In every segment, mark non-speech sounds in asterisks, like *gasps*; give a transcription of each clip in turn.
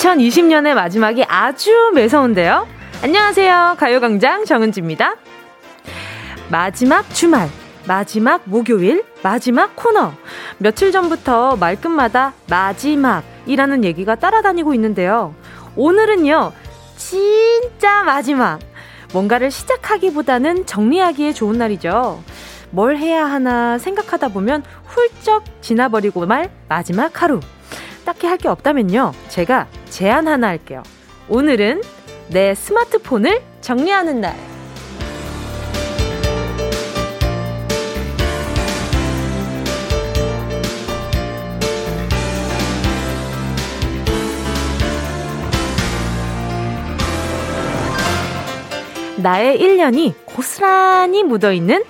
2020년의 마지막이 아주 매서운데요. 안녕하세요. 가요광장 정은지입니다. 마지막 주말, 마지막 목요일, 마지막 코너. 며칠 전부터 말끝마다 마지막이라는 얘기가 따라다니고 있는데요. 오늘은요, 진짜 마지막. 뭔가를 시작하기보다는 정리하기에 좋은 날이죠. 뭘 해야 하나 생각하다 보면 훌쩍 지나버리고 말 마지막 하루. 딱히 할 게 없다면요. 제가 제안 하나 할게요. 오늘은 내 스마트폰을 정리하는 날. 나의 1년이 고스란히 묻어있는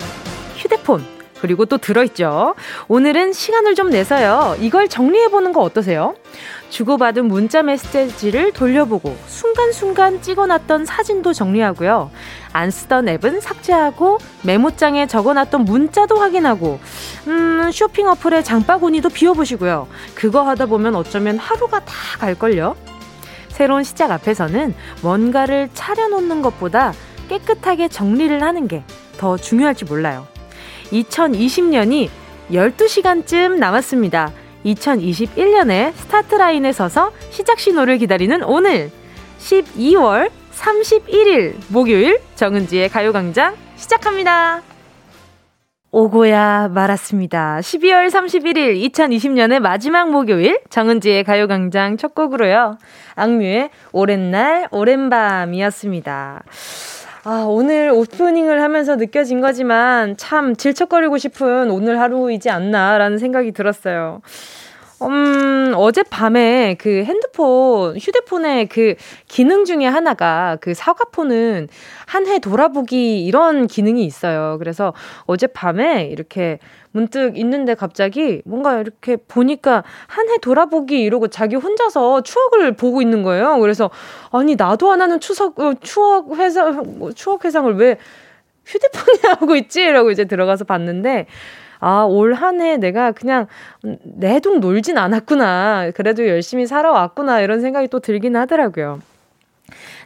휴대폰. 그리고 또 들어있죠. 오늘은 시간을 좀 내서요. 이걸 정리해보는 거 어떠세요? 주고받은 문자 메시지를 돌려보고 순간순간 찍어놨던 사진도 정리하고요. 안 쓰던 앱은 삭제하고 메모장에 적어놨던 문자도 확인하고 음, 쇼핑 어플의 장바구니도 비워보시고요. 그거 하다 보면 어쩌면 하루가 다 갈걸요. 새로운 시작 앞에서는 뭔가를 차려놓는 것보다 깨끗하게 정리를 하는 게 더 중요할지 몰라요. 2020년이 12시간쯤 남았습니다. 2021년에 스타트 라인에 서서 시작 신호를 기다리는 오늘 12월 31일 목요일 정은지의 가요광장 시작합니다. 오고야 말았습니다. 12월 31일 2020년의 마지막 목요일 정은지의 가요광장 첫 곡으로요. 악뮤의 오랜 날 오랜 밤이었습니다. 아, 오늘 오프닝을 하면서 느껴진 거지만 참 질척거리고 싶은 오늘 하루이지 않나라는 생각이 들었어요. 음, 어젯밤에 그 핸드폰, 휴대폰의 그 기능 중에 하나가 그 사과폰은 한 해 돌아보기 이런 기능이 있어요. 그래서 어젯밤에 이렇게 문득 있는데 갑자기 뭔가 이렇게 보니까 한 해 돌아보기 이러고 자기 혼자서 추억을 보고 있는 거예요. 그래서 아니 나도 안 하는 추석 어, 추억 회상 뭐 추억 회상을 왜 휴대폰이 *laughs* 하고 있지? 라고 이제 들어가서 봤는데 아, 올 한 해 내가 그냥 내동 놀진 않았구나. 그래도 열심히 살아왔구나. 이런 생각이 또 들긴 하더라고요.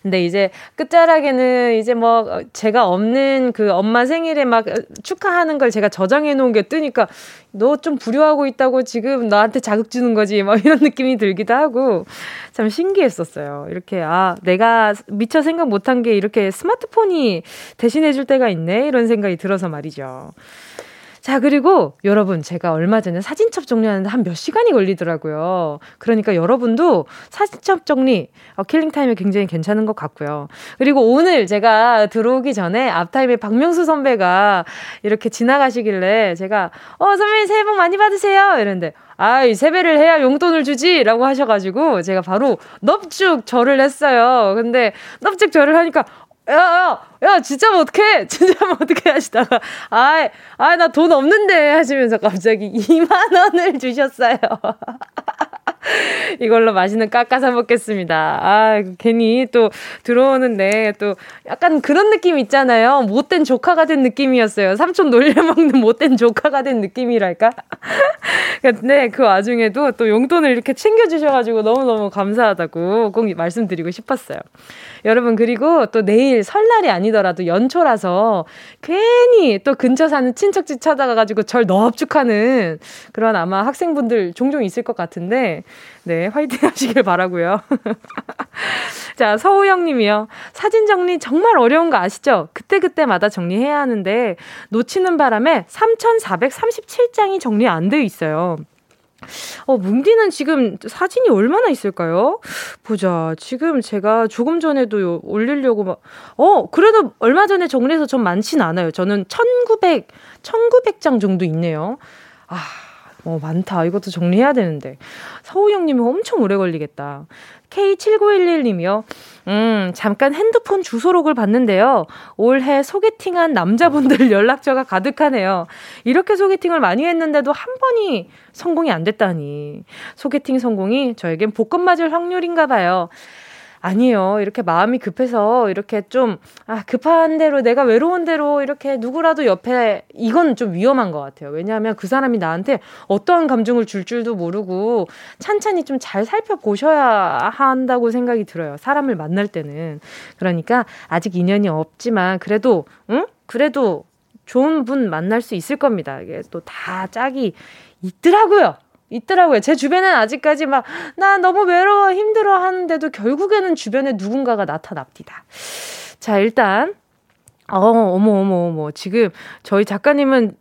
근데 이제 끝자락에는 이제 뭐 제가 없는 그 엄마 생일에 막 축하하는 걸 제가 저장해 놓은 게 뜨니까 너 좀 불효하고 있다고 지금 나한테 자극 주는 거지 막 이런 느낌이 들기도 하고 참 신기했었어요. 이렇게 아 내가 미처 생각 못한 게 이렇게 스마트폰이 대신해 줄 때가 있네 이런 생각이 들어서 말이죠. 자, 그리고 여러분, 제가 얼마 전에 사진첩 정리하는데 한 몇 시간이 걸리더라고요. 그러니까 여러분도 사진첩 정리, 어, 킬링타임에 굉장히 괜찮은 것 같고요. 그리고 오늘 제가 들어오기 전에 앞타임에 박명수 선배가 이렇게 지나가시길래 제가, 어, 선배님 새해 복 많이 받으세요. 이랬는데, 아이, 세배를 해야 용돈을 주지! 라고 하셔가지고, 제가 바로 넙죽 절을 했어요. 근데, 넙죽 절을 하니까, 야, 야, 야, 진짜 뭐 어떡해! *laughs* 진짜 뭐 어떡해! 하시다가, 아이, 아이, 나 돈 없는데! 하시면서 갑자기 2만원을 주셨어요. *laughs* *laughs* 이걸로 맛있는 깎아서 먹겠습니다. 아, 괜히 또 들어오는데 또 약간 그런 느낌 있잖아요. 못된 조카가 된 느낌이었어요. 삼촌 놀려먹는 못된 조카가 된 느낌이랄까? *laughs* 근데 그 와중에도 또 용돈을 이렇게 챙겨주셔가지고 너무너무 감사하다고 꼭 말씀드리고 싶었어요. 여러분, 그리고 또 내일 설날이 아니더라도 연초라서 괜히 또 근처 사는 친척집 찾아가가지고 절 넙죽하는 그런 아마 학생분들 종종 있을 것 같은데, 네, 화이팅 *laughs* 하시길 바라고요 *laughs* 자, 서우영 님이요. 사진 정리 정말 어려운 거 아시죠? 그때그때마다 정리해야 하는데, 놓치는 바람에 3,437장이 정리 안 되어 있어요. 어, 뭉디는 지금 사진이 얼마나 있을까요? 보자. 지금 제가 조금 전에도 올리려고 막, 어, 그래도 얼마 전에 정리해서 좀 많진 않아요. 저는 1900, 1900장 정도 있네요. 아, 어, 많다. 이것도 정리해야 되는데. 서우영님이 엄청 오래 걸리겠다. K7911님이요. 음, 잠깐 핸드폰 주소록을 봤는데요. 올해 소개팅한 남자분들 *laughs* 연락처가 가득하네요. 이렇게 소개팅을 많이 했는데도 한 번이 성공이 안 됐다니. 소개팅 성공이 저에겐 복권 맞을 확률인가 봐요. 아니에요. 이렇게 마음이 급해서 이렇게 좀, 아, 급한 대로 내가 외로운 대로 이렇게 누구라도 옆에, 이건 좀 위험한 것 같아요. 왜냐하면 그 사람이 나한테 어떠한 감정을 줄 줄도 모르고 찬찬히 좀 잘 살펴보셔야 한다고 생각이 들어요. 사람을 만날 때는. 그러니까 아직 인연이 없지만 그래도, 응? 그래도 좋은 분 만날 수 있을 겁니다. 이게 또 다 짝이 있더라고요. 있더라고요. 제 주변엔 아직까지 막, 나 너무 외로워, 힘들어 하는데도 결국에는 주변에 누군가가 나타납니다. 자, 일단, 어, 어머, 어머, 어머. 지금 저희 작가님은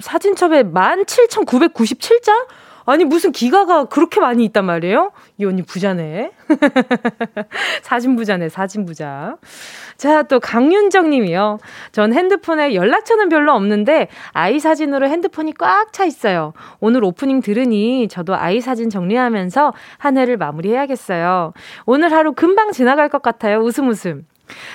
사진첩에 17,997장? 아니, 무슨 기가가 그렇게 많이 있단 말이에요? 이 언니 부자네. *laughs* 사진 부자네, 사진 부자. 자, 또 강윤정 님이요. 전 핸드폰에 연락처는 별로 없는데 아이 사진으로 핸드폰이 꽉 차 있어요. 오늘 오프닝 들으니 저도 아이 사진 정리하면서 한 해를 마무리해야겠어요. 오늘 하루 금방 지나갈 것 같아요. 웃음 웃음.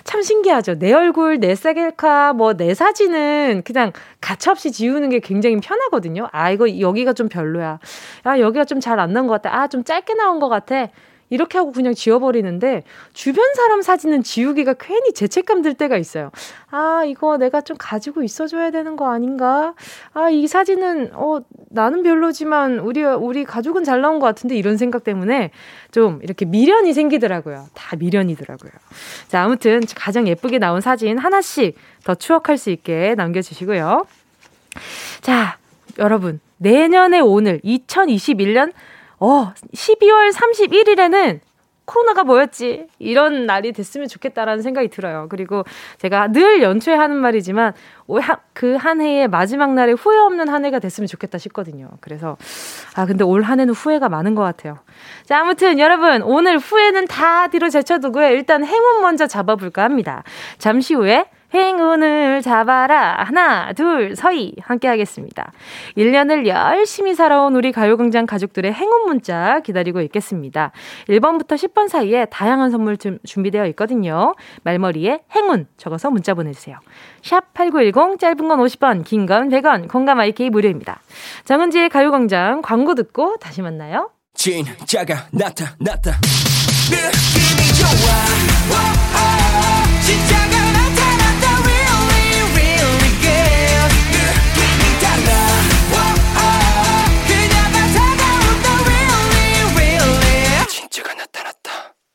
참 신기하죠. 내 얼굴, 내 셀카, 뭐 내 사진은 그냥 가차없이 지우는 게 굉장히 편하거든요. 아, 이거 여기가 좀 별로야. 아, 여기가 좀 잘 안 나온 것 같아. 아, 좀 짧게 나온 것 같아. 이렇게 하고 그냥 지워버리는데 주변 사람 사진은 지우기가 괜히 죄책감 들 때가 있어요. 아, 이거 내가 좀 가지고 있어줘야 되는 거 아닌가? 아, 이 사진은, 어, 나는 별로지만 우리, 우리 가족은 잘 나온 것 같은데 이런 생각 때문에 좀 이렇게 미련이 생기더라고요. 다 미련이더라고요. 자, 아무튼 가장 예쁘게 나온 사진 하나씩 더 추억할 수 있게 남겨주시고요. 자, 여러분. 내년의 오늘, 2021년 어, 12월 31일에는 코로나가 뭐였지? 이런 날이 됐으면 좋겠다라는 생각이 들어요. 그리고 제가 늘 연초에 하는 말이지만 그 한 해의 마지막 날에 후회 없는 한 해가 됐으면 좋겠다 싶거든요. 그래서 아 근데 올 한 해는 후회가 많은 것 같아요. 자 아무튼 여러분 오늘 후회는 다 뒤로 제쳐두고요. 일단 행운 먼저 잡아볼까 합니다. 잠시 후에 행운을 잡아라. 하나, 둘, 서희. 함께 하겠습니다. 1년을 열심히 살아온 우리 가요광장 가족들의 행운 문자 기다리고 있겠습니다. 1번부터 10번 사이에 다양한 선물 준비되어 있거든요. 말머리에 행운 적어서 문자 보내주세요. 샵 8910, 짧은 건 50원, 긴 건 100원, 공감 IK 무료입니다. 정은지의 가요광장 광고 듣고 다시 만나요. 진짜가 나타났다. 느낌이 좋아. 진짜가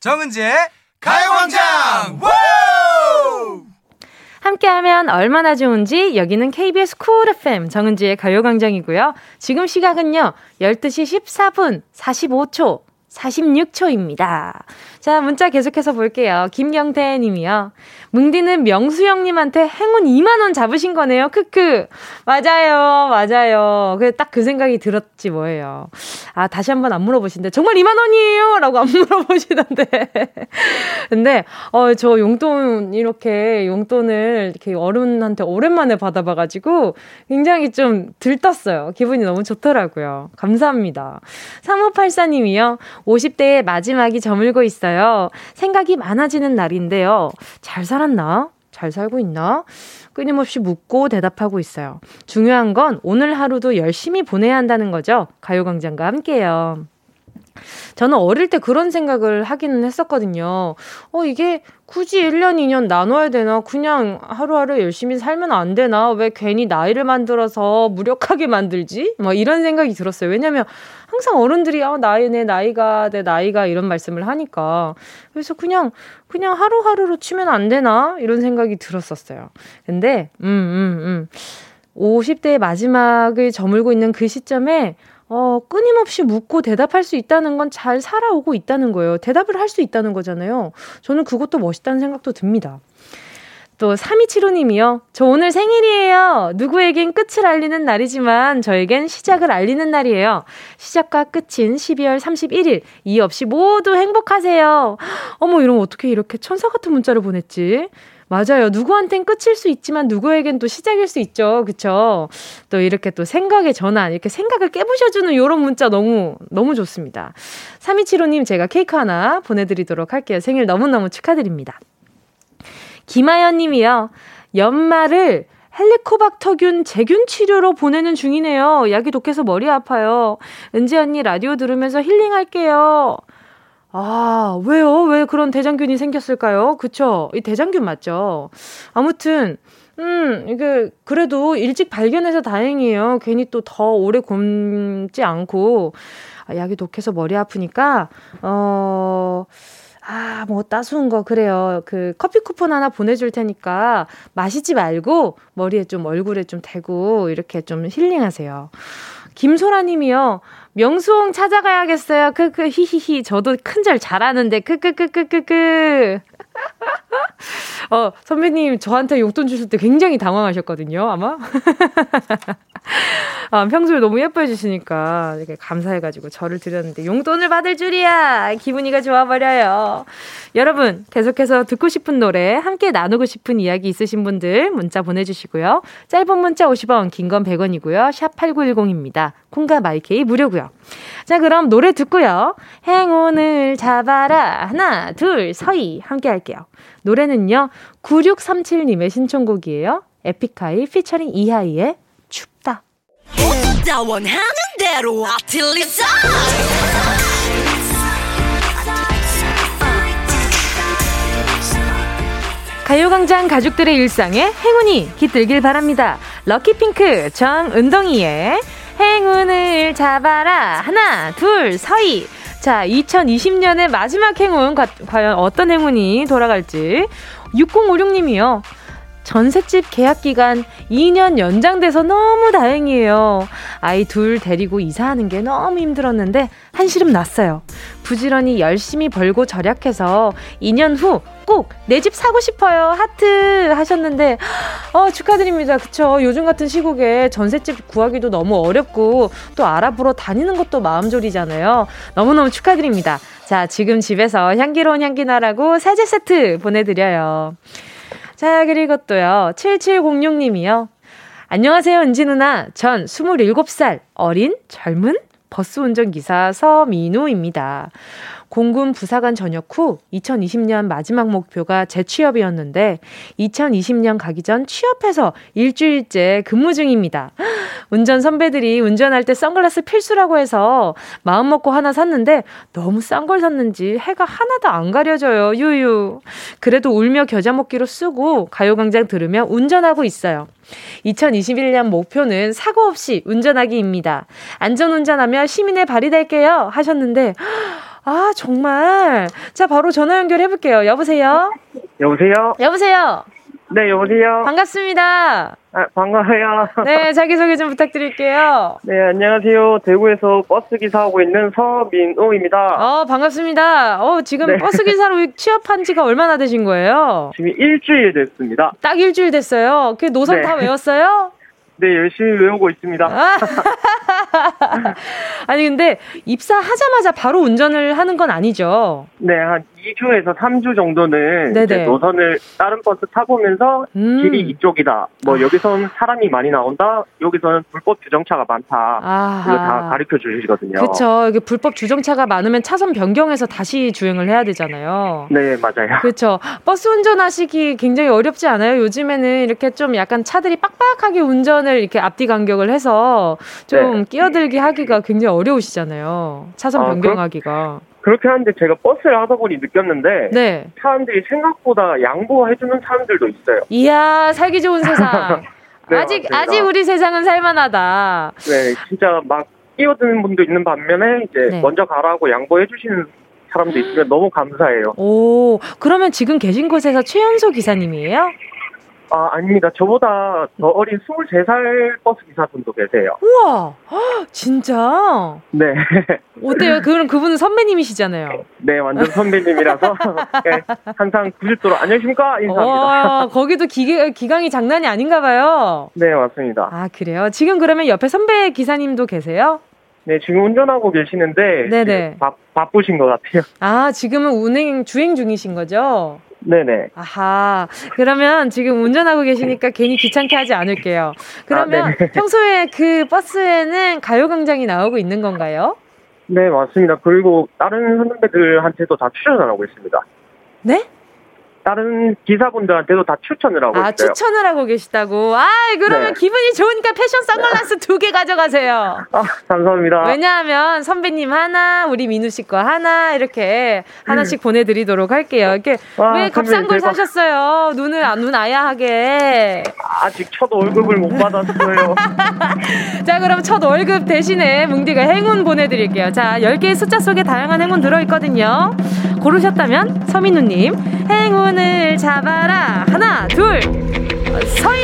정은지의 가요광장 함께하면 얼마나 좋은지 여기는 KBS 쿨 FM 정은지의 가요광장이고요. 지금 시각은요 12시 14분 45초 46초입니다. 자, 문자 계속해서 볼게요. 김경태 님이요. 뭉디는 명수형님한테 행운 2만원 잡으신 거네요. 크크. 맞아요. 맞아요. 딱그 생각이 들었지 뭐예요. 아, 다시 한번 안 물어보신데, 정말 2만원이에요! 라고 안 *laughs* 물어보시던데. 근데, 어, 저 용돈, 이렇게 용돈을 이렇게 어른한테 오랜만에 받아봐가지고 굉장히 좀 들떴어요. 기분이 너무 좋더라고요. 감사합니다. 3584님이요. 50대의 마지막이 저물고 있어요. 생각이 많아지는 날인데요. 잘 살았나? 잘 살고 있나? 끊임없이 묻고 대답하고 있어요. 중요한 건 오늘 하루도 열심히 보내야 한다는 거죠. 가요광장과 함께요. 저는 어릴 때 그런 생각을 하기는 했었거든요. 어, 이게 굳이 1년, 2년 나눠야 되나? 그냥 하루하루 열심히 살면 안 되나? 왜 괜히 나이를 만들어서 무력하게 만들지? 막 이런 생각이 들었어요. 왜냐면 항상 어른들이 아, 나이, 내 나이가, 내 나이가 이런 말씀을 하니까. 그래서 그냥, 그냥 하루하루로 치면 안 되나? 이런 생각이 들었었어요. 근데, 음, 음, 음. 50대의 마지막을 저물고 있는 그 시점에 어, 끊임없이 묻고 대답할 수 있다는 건 잘 살아오고 있다는 거예요. 대답을 할 수 있다는 거잖아요. 저는 그것도 멋있다는 생각도 듭니다. 또 3275님이요. 저 오늘 생일이에요. 누구에겐 끝을 알리는 날이지만 저에겐 시작을 알리는 날이에요. 시작과 끝인 12월 31일 이 없이 모두 행복하세요. 어머 이러면 어떻게 이렇게 천사 같은 문자를 보냈지? 맞아요. 누구한텐 끝일 수 있지만 누구에겐 또 시작일 수 있죠. 그쵸? 또 이렇게 또 생각의 전환, 이렇게 생각을 깨부셔주는 요런 문자 너무, 너무 좋습니다. 3275님 제가 케이크 하나 보내드리도록 할게요. 생일 너무너무 축하드립니다. 김하연 님이요. 연말을 헬리코박터균 제균 치료로 보내는 중이네요. 약이 독해서 머리 아파요. 은지 언니 라디오 들으면서 힐링할게요. 아, 왜요? 왜 그런 대장균이 생겼을까요? 그쵸? 이 대장균 맞죠? 아무튼, 음, 이게, 그래도 일찍 발견해서 다행이에요. 괜히 또 더 오래 굶지 않고, 아, 약이 독해서 머리 아프니까, 어, 아, 뭐 따스운 거 그래요. 그 커피 쿠폰 하나 보내줄 테니까 마시지 말고 머리에 좀 얼굴에 좀 대고 이렇게 좀 힐링하세요. 김소라 님이요. 명수홍 찾아가야겠어요. 크크 히히히. 저도 큰절 잘하는데 크크크크크크. *laughs* 어, 선배님 저한테 용돈 주실 때 굉장히 당황하셨거든요, 아마. *laughs* 아, 평소에 너무 예뻐해 주시니까 이렇게 감사해가지고 저를 드렸는데 용돈을 받을 줄이야! 기분이가 좋아버려요. 여러분, 계속해서 듣고 싶은 노래, 함께 나누고 싶은 이야기 있으신 분들 문자 보내주시고요. 짧은 문자 50원, 긴 건 100원이고요. 샵 8910입니다. 콩과 마이케이 무료고요. 자, 그럼 노래 듣고요. 행운을 잡아라. 하나, 둘, 서희. 함께 할게요. 노래는요, 9637님의 신청곡이에요. 에픽하이 피처링 이하이의 춥다. 가요광장 가족들의 일상에 행운이 깃들길 바랍니다. 럭키핑크 정은동이의 행운을 잡아라. 하나, 둘, 서희. 자, 2020년의 마지막 행운, 과, 과연 어떤 행운이 돌아갈지. 6056님이요. 전셋집 계약 기간 2년 연장돼서 너무 다행이에요. 아이 둘 데리고 이사하는 게 너무 힘들었는데 한시름 났어요. 부지런히 열심히 벌고 절약해서 2년 후 꼭 내 집 사고 싶어요. 하트 하셨는데 어 축하드립니다. 그쵸? 요즘 같은 시국에 전셋집 구하기도 너무 어렵고 또 알아보러 다니는 것도 마음졸이잖아요. 너무너무 축하드립니다. 자, 지금 집에서 향기로운 향기 나라고 세제 세트 보내 드려요. 자, 그리고 또요. 7706님이요. 안녕하세요, 은지 누나. 전 27살 어린 젊은 버스 운전기사 서민우입니다. 공군 부사관 전역 후 2020년 마지막 목표가 재취업이었는데 2020년 가기 전 취업해서 일주일째 근무 중입니다. 운전 선배들이 운전할 때 선글라스 필수라고 해서 마음 먹고 하나 샀는데 너무 싼 걸 샀는지 해가 하나도 안 가려져요. 유유. 그래도 울며 겨자 먹기로 쓰고 가요광장 들으며 운전하고 있어요. 2021년 목표는 사고 없이 운전하기입니다. 안전 운전하며 시민의 발이 될게요. 하셨는데 아, 정말. 자, 바로 전화 연결해 볼게요. 여보세요? 여보세요? 여보세요? 네, 여보세요? 반갑습니다. 아, 반가워요. 네, 자기소개 좀 부탁드릴게요. 네, 안녕하세요. 대구에서 버스 기사하고 있는 서민우입니다. 어, 반갑습니다. 어, 지금 네. 버스 기사로 *laughs* 취업한 지가 얼마나 되신 거예요? 지금 일주일 됐습니다. 딱 일주일 됐어요. 그 노선 네. 다 외웠어요? 네, 열심히 외우고 있습니다. 아. *laughs* 아니, 근데 입사하자마자 바로 운전을 하는 건 아니죠? 네, 한 2주에서 3주 정도는 노선을 다른 버스 타보면서 음. 길이 이쪽이다. 뭐 아. 여기선 사람이 많이 나온다. 여기서는 불법 주정차가 많다. 아하. 이거 다 가르쳐 주시거든요. 그렇죠. 이게 불법 주정차가 많으면 차선 변경해서 다시 주행을 해야 되잖아요. 네, 맞아요. 그렇죠. 버스 운전하시기 굉장히 어렵지 않아요? 요즘에는 이렇게 좀 약간 차들이 빡빡하게 운전을 이렇게 앞뒤 간격을 해서 좀 네. 끼어들게 하기가 굉장히 어려우시잖아요. 차선 아, 변경하기가. 그 렇게 하는데 제가 버스를 하다 보니 느꼈는데 네. 사람들이 생각보다 양보해주는 사람들도 있어요. 이야 살기 좋은 세상. *laughs* 네, 아직 맞습니다. 아직 우리 세상은 살만하다. 네, 진짜 막 끼어드는 분도 있는 반면에 이제 네. 먼저 가라고 양보해주시는 사람도 있으면 너무 감사해요. 오, 그러면 지금 계신 곳에서 최연소 기사님이에요? 아, 아닙니다. 저보다 더 어린 23살 버스 기사분도 계세요. 우와, 진짜? 네. 어때요? 그럼 그분은 선배님이시잖아요. 네, 완전 선배님이라서 *laughs* 네, 항상 90도로 안녕하십니까 인사합니다. 와, 거기도 기, 기강이 장난이 아닌가 봐요. 네, 맞습니다. 아, 그래요? 지금 그러면 옆에 선배 기사님도 계세요? 네, 지금 운전하고 계시는데 네네. 바, 바쁘신 것 같아요. 아, 지금은 운행 주행 중이신 거죠? 네네. 아하. 그러면 지금 운전하고 계시니까 괜히 귀찮게 하지 않을게요. 그러면 아, 평소에 그 버스에는 가요광장이 나오고 있는 건가요? 네, 맞습니다. 그리고 다른 선배들한테도 다 출연을 하고 있습니다. 네? 다른 기사분들한테도 다 추천을 하고 아, 있어요. 추천을 하고 계시다고. 아, 그러면 네. 기분이 좋으니까 패션 선글라스 두 개 가져가세요. 아, 감사합니다. 왜냐하면 선배님 하나, 우리 민우 씨 거 하나 이렇게 하나씩 음. 보내드리도록 할게요. 이렇게 와, 왜 값싼 걸 사셨어요? 눈을 눈 아야하게. 아직 첫 월급을 못 받았어요. *laughs* 자, 그럼 첫 월급 대신에 뭉디가 행운 보내드릴게요. 자, 10개의 숫자 속에 다양한 행운 들어있거든요. 고르셨다면 서민우님 행운 을 잡아라 하나 둘 서희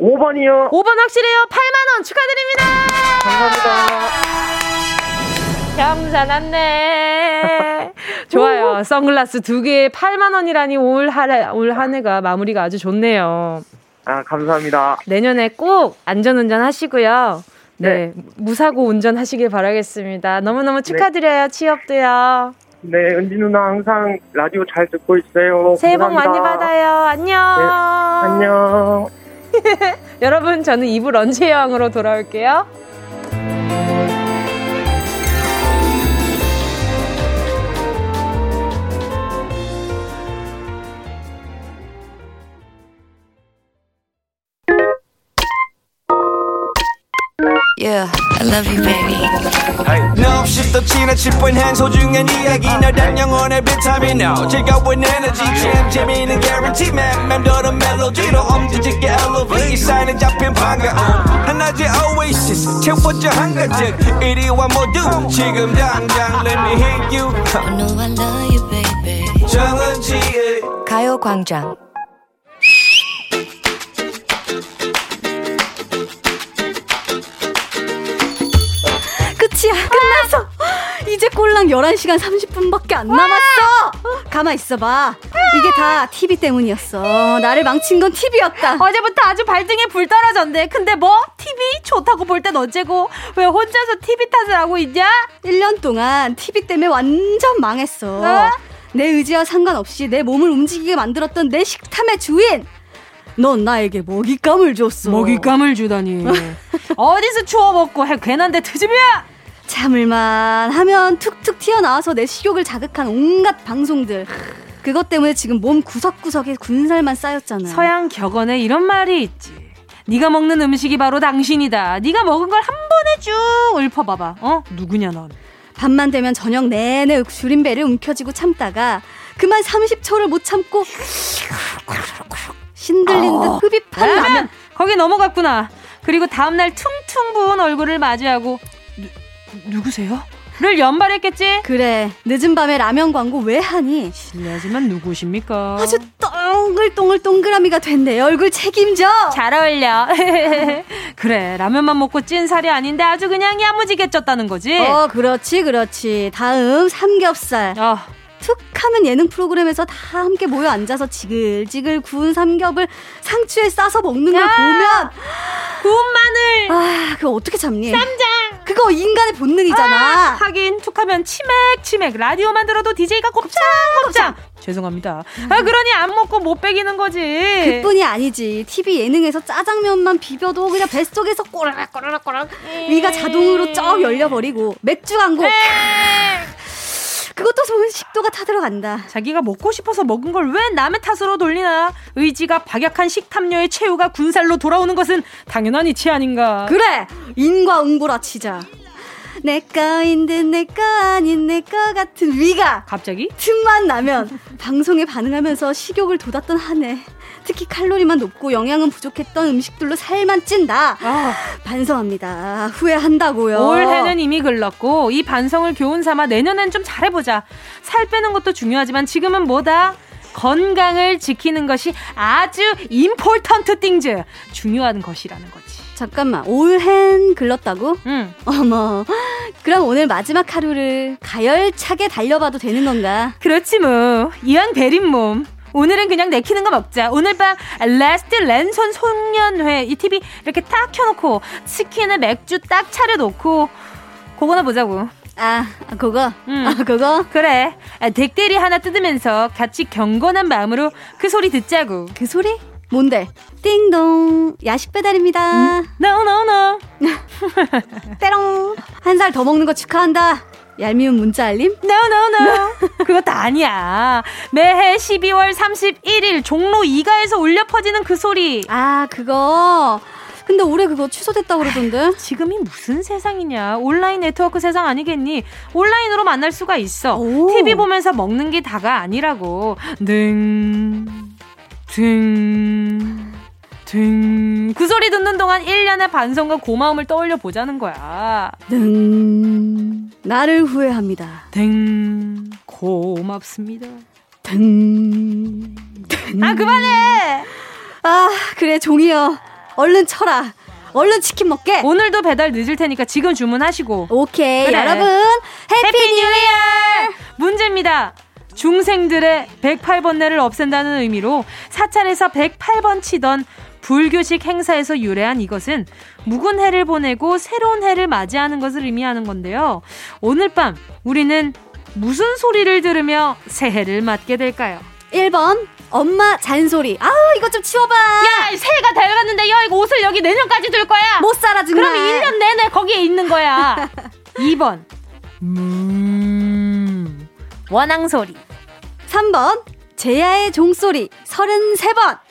5번이요 5번 확실해요 8만원 축하드립니다 감사합니다 경사 났네 좋아요 선글라스 두 개에 8만원이라니 올, 하, 올한 해가 마무리가 아주 좋네요 아 감사합니다 내년에 꼭 안전운전 하시고요 네. 네. 무사고 운전하시길 바라겠습니다. 너무너무 축하드려요. 네. 취업도요. 네, 은지 누나 항상 라디오 잘 듣고 있어요. 새해 복 많이 받아요. 안녕. 네, 안녕. *laughs* 여러분, 저는 이부 런치 여왕으로 돌아올게요. Yeah, I love you, baby. No, 없이 또 지나칠 뻔한 소중한 이야기. 너란 영혼의 비타민. No 즐거운 에너지. 참 재미있는 guarantee man. 맘대로 멜로디로 엄지짓게 elevate 이 사인은 잡힌 반가움. 하나의 oasis. 채워져 한가득. 이리와 모두 지금 당장 let me hit you. I know I love you, baby. 정은지의 가요광장 꼴랑 11시간 30분밖에 안 남았어 가만 있어봐 이게 다 TV 때문이었어 나를 망친 건 TV였다 어제부터 아주 발등에 불 떨어졌네 근데 뭐? TV 좋다고 볼땐 어째고 왜 혼자서 TV 탓을 하고 있냐? 1년 동안 TV 때문에 완전 망했어 어? 내 의지와 상관없이 내 몸을 움직이게 만들었던 내 식탐의 주인 넌 나에게 먹잇감을 줬어. 먹잇감을 주다니. *laughs* 어디서 추워 먹고 해 괜한 데 트집이야! 참을만 하면 툭툭 튀어나와서 내 식욕을 자극한 온갖 방송들. 그것 때문에 지금 몸 구석구석에 군살만 쌓였잖아. 서양 격언에 이런 말이 있지. 네가 먹는 음식이 바로 당신이다. 네가 먹은 걸 한 번에 쭉 읊어봐봐. 어? 누구냐 넌. 밤만 되면 저녁 내내 줄임배를 움켜쥐고 참다가 그만 30초를 못 참고 신들린 듯 어. 흡입한 라면. 거기 넘어갔구나. 그리고 다음날 퉁퉁 부은 얼굴을 맞이하고 누구세요? 를 연발했겠지? 그래 늦은 밤에 라면 광고 왜 하니? 실례하지만 누구십니까? 아주 동글동글 동그라미가 된내 얼굴 책임져 잘 어울려 *laughs* 그래 라면만 먹고 찐 살이 아닌데 아주 그냥 야무지게 쪘다는 거지? 어 그렇지 그렇지 다음 삼겹살 어. 툭 하면 예능 프로그램에서 다 함께 모여 앉아서 지글지글 구운 삼겹을 상추에 싸서 먹는 걸 보면 구운 마늘. 아 그거 어떻게 참니? 쌈장. 그거 인간의 본능이잖아. 아, 하긴 툭 하면 치맥치맥. 라디오만 들어도 DJ가 곱창 곱창 죄송합니다. 아 그러니 안 먹고 못 빼기는 거지. 그뿐이 아니지. TV 예능에서 짜장면만 비벼도 그냥 뱃속에서 꼬라락 꼬라락 꼬라락 위가 자동으로 쩍 열려버리고 맥주 광고 그것도 좋은 식도가 타들어간다. 자기가 먹고 싶어서 먹은 걸 왜 남의 탓으로 돌리나? 의지가 박약한 식탐녀의 최후가 군살로 돌아오는 것은 당연한 이치 아닌가? 그래! 인과응보라 치자. 내 거인 듯 내 거 아닌 내 거 같은 위가 갑자기 틈만 나면 방송에 반응하면서 식욕을 돋았던 한 해. 특히 칼로리만 높고 영양은 부족했던 음식들로 살만 찐다. 아. 반성합니다. 후회한다고요. 올해는 이미 글렀고 이 반성을 교훈 삼아 내년엔 좀 잘해보자. 살 빼는 것도 중요하지만 지금은 뭐다? 건강을 지키는 것이 아주 important things 중요한 것이라는 거지. 잠깐만 올해는 글렀다고? 응. 어머. 그럼 오늘 마지막 하루를 가열차게 달려봐도 되는 건가? 그렇지 뭐. 이왕 베린 몸. 오늘은 그냥 내키는 거 먹자. 오늘 밤 레스트 랜선 송년회 이 TV 이렇게 딱 켜놓고 치킨에 맥주 딱 차려놓고 그거나 보자고. 아, 그거? 응. 아, 그거? 그래. 아, 덱대리 하나 뜯으면서 같이 경건한 마음으로 그 소리 듣자고. 그 소리? 뭔데? 띵동. 야식 배달입니다. 음? No, no, no. *laughs* 때롱. 한 살 더 먹는 거 축하한다. 얄미운 문자 알림? No, no, no. 그것도 아니야. 매해 12월 31일 종로 2가에서 울려 퍼지는 그 소리. 아, 그거. 근데 올해 그거 취소됐다 그러던데. 지금이 무슨 세상이냐. 온라인 네트워크 세상 아니겠니? 온라인으로 만날 수가 있어. 오. TV 보면서 먹는 게 다가 아니라고. 등, 등. 등. 그 소리 듣는 동안 1년의 반성과 고마움을 떠올려 보자는 거야. 등. 나를 후회합니다. 등. 고맙습니다. 등. 등. 아, 그만해! 아, 그래, 종이여. 얼른 쳐라. 얼른 치킨 먹게. 오늘도 배달 늦을 테니까 지금 주문하시고. 오케이. 그래. 여러분, Happy New Year! 문제입니다. 중생들의 108번뇌를 없앤다는 의미로 사찰에서 108번 치던 불교식 행사에서 유래한 이것은 묵은 해를 보내고 새로운 해를 맞이하는 것을 의미하는 건데요. 오늘 밤 우리는 무슨 소리를 들으며 새해를 맞게 될까요? 1번 엄마 잔소리. 아 이거 좀 치워봐. 야 새해가 돼갔는데 야 이거 옷을 여기 내년까지 둘 거야. 못 살아 정말. 그럼 1년 내내 거기에 있는 거야. *laughs* 2번 음 원앙 소리. 3번 제야의 종소리 33번.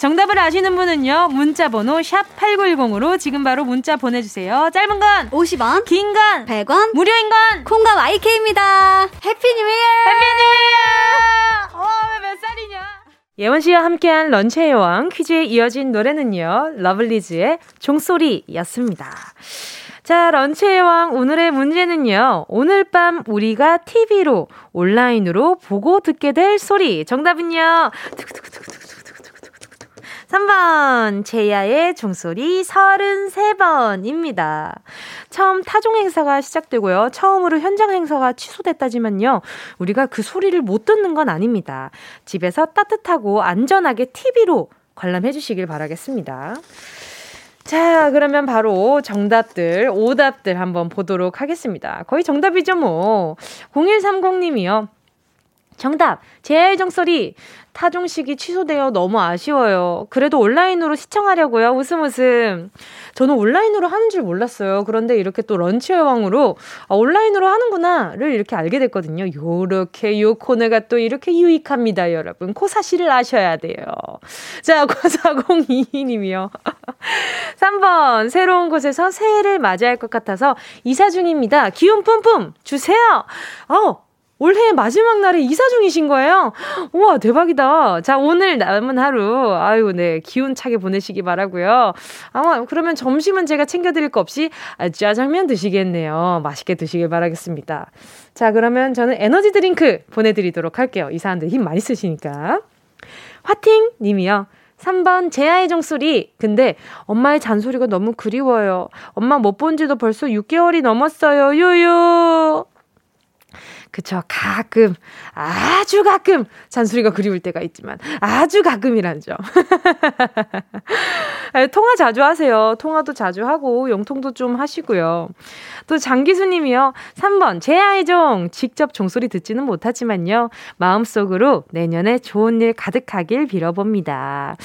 정답을 아시는 분은요. 문자 번호 샵 8910으로 지금 바로 문자 보내주세요. 짧은 건 50원, 긴 건 100원, 무료인 건 콩과 YK입니다. Happy New Year! Happy New Year! 어, 몇 살이냐? 예원 씨와 함께한 런치의 여왕 퀴즈에 이어진 노래는요. 러블리즈의 종소리였습니다. 자, 런치의 왕 오늘의 문제는요. 오늘 밤 우리가 TV로 온라인으로 보고 듣게 될 소리. 정답은요. 3번, 제야의 종소리 33번입니다. 처음 타종 행사가 시작되고요. 처음으로 현장 행사가 취소됐다지만요. 우리가 그 소리를 못 듣는 건 아닙니다. 집에서 따뜻하고 안전하게 TV로 관람해 주시길 바라겠습니다. 자, 그러면 바로 정답들, 오답들 한번 보도록 하겠습니다. 거의 정답이죠, 뭐. 0130님이요. 정답, 제야의 종소리. 타종식이 취소되어 너무 아쉬워요. 그래도 온라인으로 시청하려고요. 웃음 웃음. 저는 온라인으로 하는 줄 몰랐어요. 그런데 이렇게 또 런치 여왕으로 아, 온라인으로 하는구나를 이렇게 알게 됐거든요. 요렇게 요 코너가 또 이렇게 유익합니다, 여러분. 코 사실을 아셔야 돼요. 자, *laughs* 9402님이요. 3번, *laughs* 새로운 곳에서 새해를 맞이할 것 같아서 이사 중입니다. 기운 뿜뿜 주세요. 어, 올해 마지막 날에 이사 중이신 거예요? 우와, 대박이다. 자, 오늘 남은 하루, 아유, 네, 기운차게 보내시기 바라고요 아마, 그러면 점심은 제가 챙겨드릴 거 없이 아, 짜장면 드시겠네요. 맛있게 드시길 바라겠습니다. 자, 그러면 저는 에너지 드링크 보내드리도록 할게요. 이 사람들 힘 많이 쓰시니까. 화팅! 님이요. 3번 제야의 종소리. 근데 엄마의 잔소리가 너무 그리워요. 엄마 못 본 지도 벌써 6개월이 넘었어요. 유유. 그쵸. 가끔, 아주 가끔 잔소리가 그리울 때가 있지만, 아주 가끔이란 점. *laughs* 통화 자주 하세요. 통화도 자주 하고, 영통도 좀 하시고요. 또 장기수 님이요. 3번, 제 아이 종. 직접 종소리 듣지는 못하지만요. 마음속으로 내년에 좋은 일 가득하길 빌어봅니다.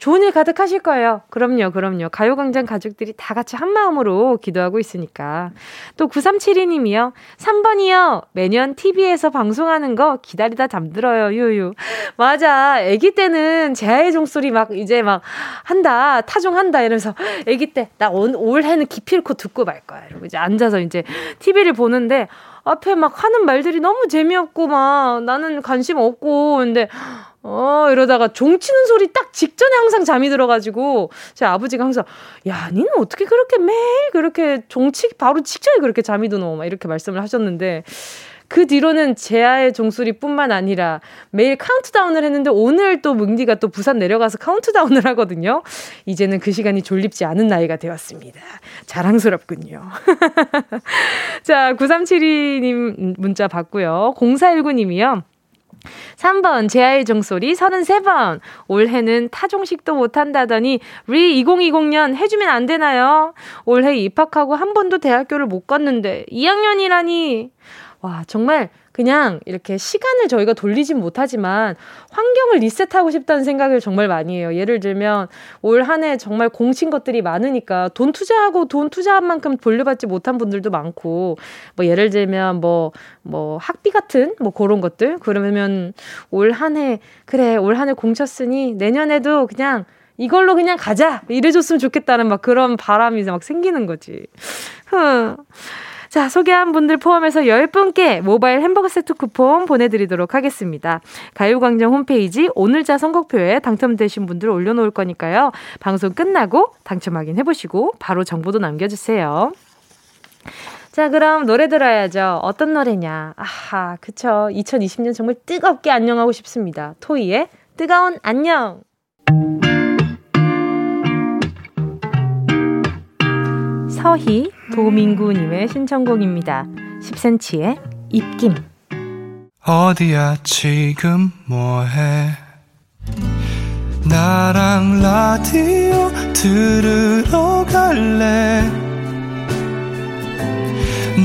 좋은 일 가득하실 거예요. 그럼요, 그럼요. 가요광장 가족들이 다 같이 한 마음으로 기도하고 있으니까. 또 9372님이요. 3번이요. 매년 TV에서 방송하는 거 기다리다 잠들어요, 유유. 맞아. 아기 때는 제아의 종소리 막 이제 막 한다, 타종한다 이러면서 아기 때 나 올해는 기필코 듣고 말 거야. 이러고 이제 앉아서 이제 TV를 보는데 앞에 막 하는 말들이 너무 재미없고 막 나는 관심 없고 근데 어, 이러다가 종 치는 소리 딱 직전에 항상 잠이 들어가지고, 제 아버지가 항상, 야, 니는 어떻게 그렇게 매일 그렇게 종치, 바로 직전에 그렇게 잠이 드노? 막 이렇게 말씀을 하셨는데, 그 뒤로는 제야의 종소리뿐만 아니라 매일 카운트다운을 했는데 오늘 또 뭉디가 또 부산 내려가서 카운트다운을 하거든요. 이제는 그 시간이 졸립지 않은 나이가 되었습니다. 자랑스럽군요. *laughs* 자, 9372님 문자 받고요. 0419님이요. 3번, 제아의 종소리 33번. 올해는 타종식도 못한다더니, 리 2020년 해주면 안 되나요? 올해 입학하고 한 번도 대학교를 못 갔는데, 2학년이라니. 와, 정말 그냥 이렇게 시간을 저희가 돌리진 못하지만 환경을 리셋하고 싶다는 생각을 정말 많이 해요. 예를 들면 올 한 해 정말 공친 것들이 많으니까 돈 투자하고 돈 투자한 만큼 돌려받지 못한 분들도 많고 뭐 예를 들면 뭐뭐 뭐 학비 같은 뭐 그런 것들 그러면 올 한 해 그래 올 한 해 공쳤으니 내년에도 그냥 이걸로 그냥 가자 이래줬으면 좋겠다는 막 그런 바람이 막 생기는 거지. 흥. 자, 소개한 분들 포함해서 10분께 모바일 햄버거 세트 쿠폰 보내드리도록 하겠습니다. 가요광장 홈페이지 오늘자 선곡표에 당첨되신 분들 올려놓을 거니까요. 방송 끝나고 당첨 확인해보시고 바로 정보도 남겨주세요. 자, 그럼 노래 들어야죠. 어떤 노래냐. 아하, 그쵸. 2020년 정말 뜨겁게 안녕하고 싶습니다. 토이의 뜨거운 안녕. 서희 도민구님의 신청곡입니다. 10cm의 입김. 어디야 지금 뭐해? 나랑 라디오 들으러 갈래?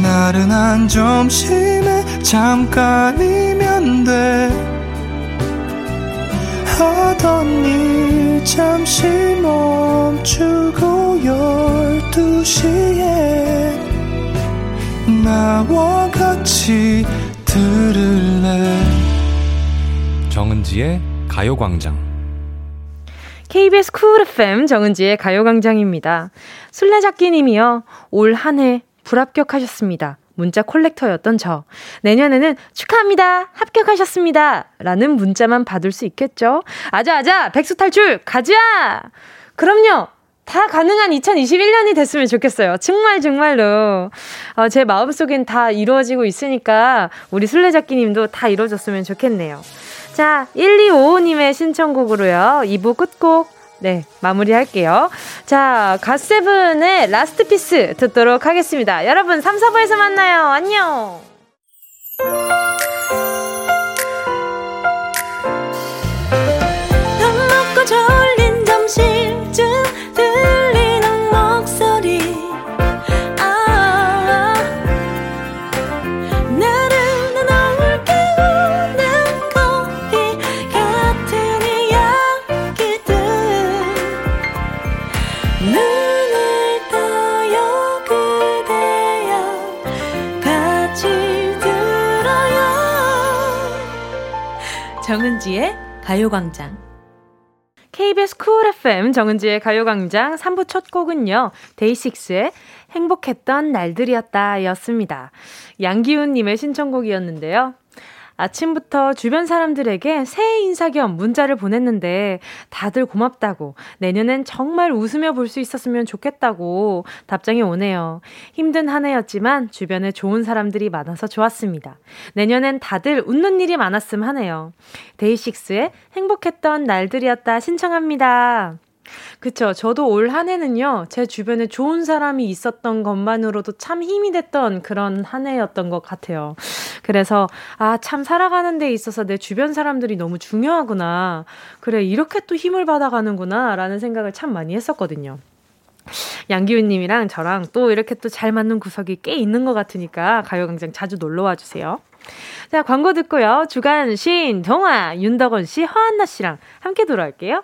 나른한 점심에 잠깐이면 돼. 하던 일 잠시 멈추고 열두 시에 나와 같이 들을래 정은지의 가요광장 KBS 쿨 FM 정은지의 가요광장입니다. 술래잡기님이요. 올 한 해 불합격하셨습니다. 문자 콜렉터였던 저. 내년에는 축하합니다. 합격하셨습니다. 라는 문자만 받을 수 있겠죠? 아자아자! 백수 탈출! 가자! 그럼요! 다 가능한 2021년이 됐으면 좋겠어요. 정말, 정말로. 어, 제 마음속엔 다 이루어지고 있으니까 우리 술래잡기님도 다 이루어졌으면 좋겠네요. 자, 1255님의 신청곡으로요. 2부 끝곡 네, 마무리할게요. 자, 갓세븐의 라스트 피스 듣도록 하겠습니다. 여러분, 3, 4부에서 만나요. 안녕! 정은지의 가요광장. KBS Cool FM 정은지의 가요광장 3부 첫 곡은요, 데이식스의 행복했던 날들이었다 였습니다. 양기훈님의 신청곡이었는데요. 아침부터 주변 사람들에게 새해 인사 겸 문자를 보냈는데 다들 고맙다고 내년엔 정말 웃으며 볼 수 있었으면 좋겠다고 답장이 오네요. 힘든 한 해였지만 주변에 좋은 사람들이 많아서 좋았습니다. 내년엔 다들 웃는 일이 많았음 하네요. 데이식스의 행복했던 날들이었다 신청합니다. 그쵸. 저도 올 한 해는요, 제 주변에 좋은 사람이 있었던 것만으로도 참 힘이 됐던 그런 한 해였던 것 같아요. 그래서, 아, 참 살아가는 데 있어서 내 주변 사람들이 너무 중요하구나. 그래, 이렇게 또 힘을 받아가는구나. 라는 생각을 참 많이 했었거든요. 양기훈님이랑 저랑 또 이렇게 또 잘 맞는 구석이 꽤 있는 것 같으니까 가요광장 자주 놀러 와 주세요. 자, 광고 듣고요. 주간 신, 동화, 윤덕원 씨, 허한나 씨랑 함께 돌아올게요.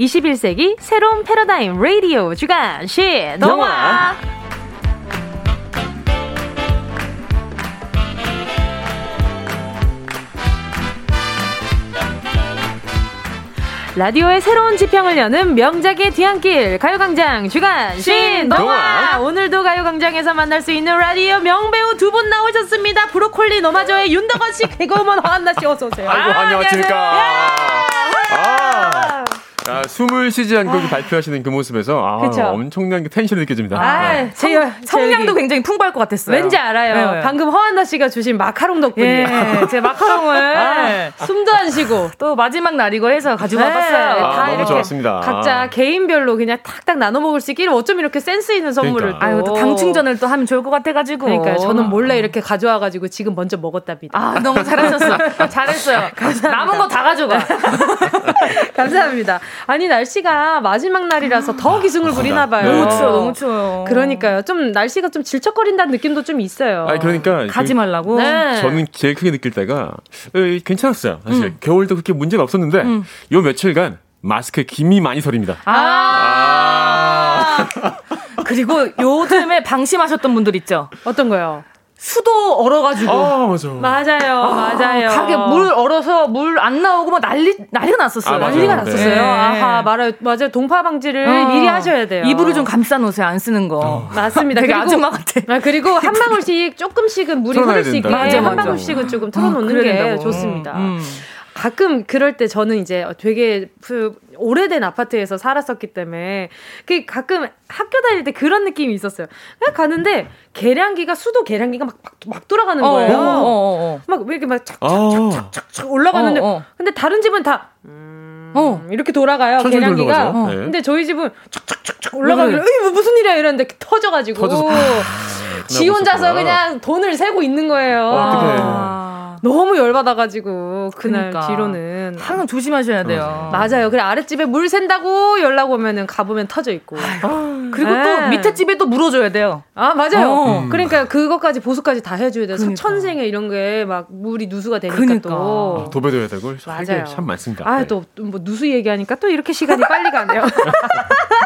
21세기 새로운 패러다임 라디오 주간 시동화. 라디오의 새로운 지평을 여는 명작의 뒤안길 가요광장 주간 신동화. 오늘도 가요광장에서 만날 수 있는 라디오 명배우 두 분 나오셨습니다. 브로콜리너마저의 윤덕원 씨 개그우먼 허안나 씨 어서 오세요. 아이고 안녕하십니까. 아~, 아. 아, 숨을 쉬지 않고 아. 발표하시는 그 모습에서 아, 엄청난 텐션이 느껴집니다. 아, 네. 제 성량도 굉장히 풍부할 것 같았어요. 왠지 알아요. 네, 네. 방금 허안나 씨가 주신 마카롱 덕분에 예, 제 마카롱을 *laughs* 아. 숨도 안 쉬고 또 마지막 날이고 해서 가지고 네. 와봤어요. 아, 다 너무 이렇게 좋았습니다. 각자 개인별로 그냥 탁탁 나눠 먹을 수 있기를 어쩜 이렇게 센스 있는 선물을 그러니까. 아유, 또당 충전을 또 하면 좋을 것 같아가지고. 그러니까 저는 몰래 이렇게 가져와가지고 지금 먼저 먹었답니다. 아 너무 잘하셨어. *laughs* 잘했어요. 남은 거 다 가져가. *laughs* 감사합니다. 아니 날씨가 마지막 날이라서 더 기승을 부리나 봐요. 너무 추워, 너무 추워요. 그러니까요. 좀 날씨가 좀 질척거린다는 느낌도 좀 있어요. 아 그러니까 가지 말라고. 네. 저는 제일 크게 느낄 때가 괜찮았어요. 사실 음. 겨울도 그렇게 문제는 없었는데 음. 요 며칠간 마스크에 김이 많이 서립니다. 아. 아. *laughs* 그리고 요즘에 방심하셨던 분들 있죠. 어떤 거요? 수도 얼어가지고. 아, 맞아. 맞아요, 아, 맞아요. 가게 물 얼어서 물 안 나오고 막 난리, 난리가 났었어요. 아, 난리가 났었어요. 네. 아하, 말아요. 맞아요. 동파 방지를 어. 미리 하셔야 돼요. 이불을 좀 감싸 놓으세요. 안 쓰는 거. 어. 맞습니다. 되게 아줌마 같아. 아, 그리고 한 방울씩 조금씩은 물이 흐를 수 있게 맞아, 한 방울씩은 조금 틀어놓는 어, 게 된다고. 좋습니다. 음. 가끔 그럴 때 저는 이제 되게 그 오래된 아파트에서 살았었기 때문에 그 가끔 학교 다닐 때 그런 느낌이 있었어요. 그냥 가는데 계량기가 수도 계량기가 막, 막 돌아가는 어, 거예요. 어, 어, 어, 어. 막왜 이렇게 막 착착착착착 올라가는데 근데 다른 집은 다 음, 어. 이렇게 돌아가요 계량기가. 어. 네. 근데 저희 집은 착착착착 올라가길래 네. 뭐 무슨 일이야 이랬는데 터져가지고 터져서. 지 혼자서 그냥 돈을 세고 있는 거예요. 어떻게? 너무 열받아가지고 그날 그러니까. 뒤로는 항상 조심하셔야 돼요. 어. 맞아요. 그래 아랫집에 물 샌다고 연락 오면은 가보면 터져 있고. 아, 그리고 네. 또 밑에 집에 또 물어줘야 돼요. 아 맞아요. 어. 음. 그러니까 그것까지 보수까지 다 해줘야 돼요. 그러니까. 천생에 이런 게 막 물이 누수가 되니까 그러니까. 또 아, 도배도 해야 되고 맞아요. 참 많습니다. 아또뭐 네. 누수 얘기하니까 또 이렇게 시간이 빨리 가네요. *laughs*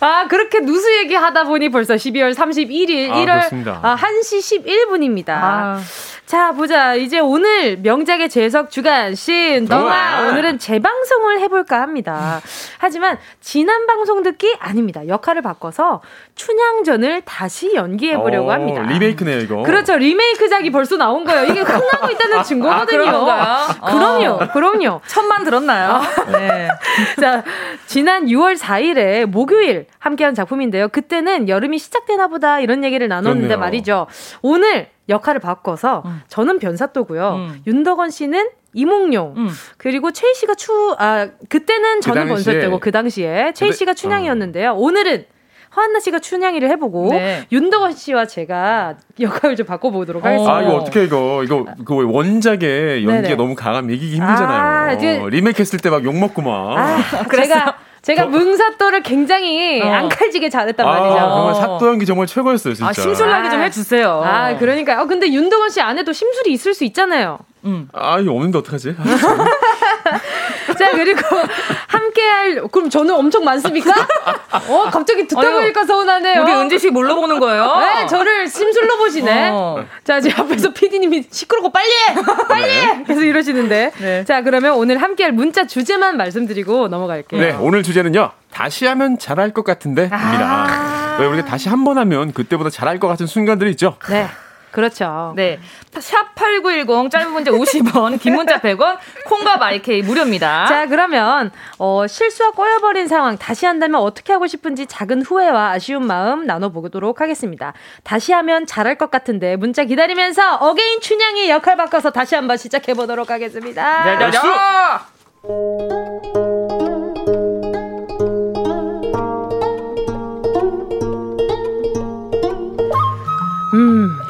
아 그렇게 누수 얘기하다 보니 벌써 12월 31일 아, 1월 아, 1시 11분입니다. 아. 자, 보자. 이제 오늘 명작의 재석 주간 신 동아 오늘은 재방송을 해볼까 합니다. 하지만 지난 방송 듣기 아닙니다. 역할을 바꿔서 춘향전을 다시 연기해보려고 합니다. 리메이크네요, 이거. 그렇죠. 리메이크작이 벌써 나온 거예요. 이게 흥하고 있다는 증거거든요. 아, 그럼요, 어. 그럼요. 천만 들었나요? 아. 네. *laughs* 자, 지난 6월 4일에 목요일 함께한 작품인데요. 그때는 여름이 시작되나 보다 이런 얘기를 나눴는데 그렇네요. 말이죠. 오늘 역할을 바꿔서 음. 저는 변사또고요. 음. 윤덕원 씨는 이몽룡 음. 그리고 최희 씨가 추 아 그때는 저는 그 변사때고 그 당시에 최희 씨가 춘향이었는데요. 오늘은 허한나 씨가 춘향이를 해보고 네. 윤덕원 씨와 제가 역할을 좀 바꿔보도록 하겠습니다. 아 이거 어떻게 이거 이거 그 원작의 연기가 네네. 너무 강하면 이기기 힘들잖아요. 아, 이제... 리메이크했을 때 막 욕 먹고 막. 아, 제가 제가 저... 뭉사또를 굉장히 어. 앙칼지게 잘했단 아, 말이죠. 정말 사또 연기 정말 최고였어요, 진짜. 아, 심술나게 좀 해주세요. 아, 그러니까. 어, 근데 윤동원 씨 안에도 심술이 있을 수 있잖아요. 음. 아, 이거 없는데 어떡하지? *laughs* 자, 그리고 함께할, 그럼 저는 엄청 많습니까? *laughs* 어, 갑자기 듣다 보니까 서운하네요. 우리 은지 씨 뭘로 보는 거예요? 네, 저를 심술로 보시네. 어. 자, 지금 앞에서 피디님이 시끄럽고 빨리 해! 빨리 해! 계속 이러시는데. 네. 자, 그러면 오늘 함께할 문자 주제만 말씀드리고 넘어갈게요. 네, 오늘 주제는요. 다시 하면 잘할 것 같은데. 입니다. 아~ 왜 우리가 다시 한 번 하면 그때보다 잘할 것 같은 순간들이 있죠? 네. 그렇죠. 네. 샵8910 짧은 문자 50원, 긴 문자 100원, 콩과 마이케이 무료입니다. 자, 그러면 어, 실수와 꼬여버린 상황 다시 한다면 어떻게 하고 싶은지 작은 후회와 아쉬운 마음 나눠보도록 하겠습니다. 다시 하면 잘할 것 같은데 문자 기다리면서 again 춘향이 역할 바꿔서 다시 한번 시작해보도록 하겠습니다. 네, 네, 네.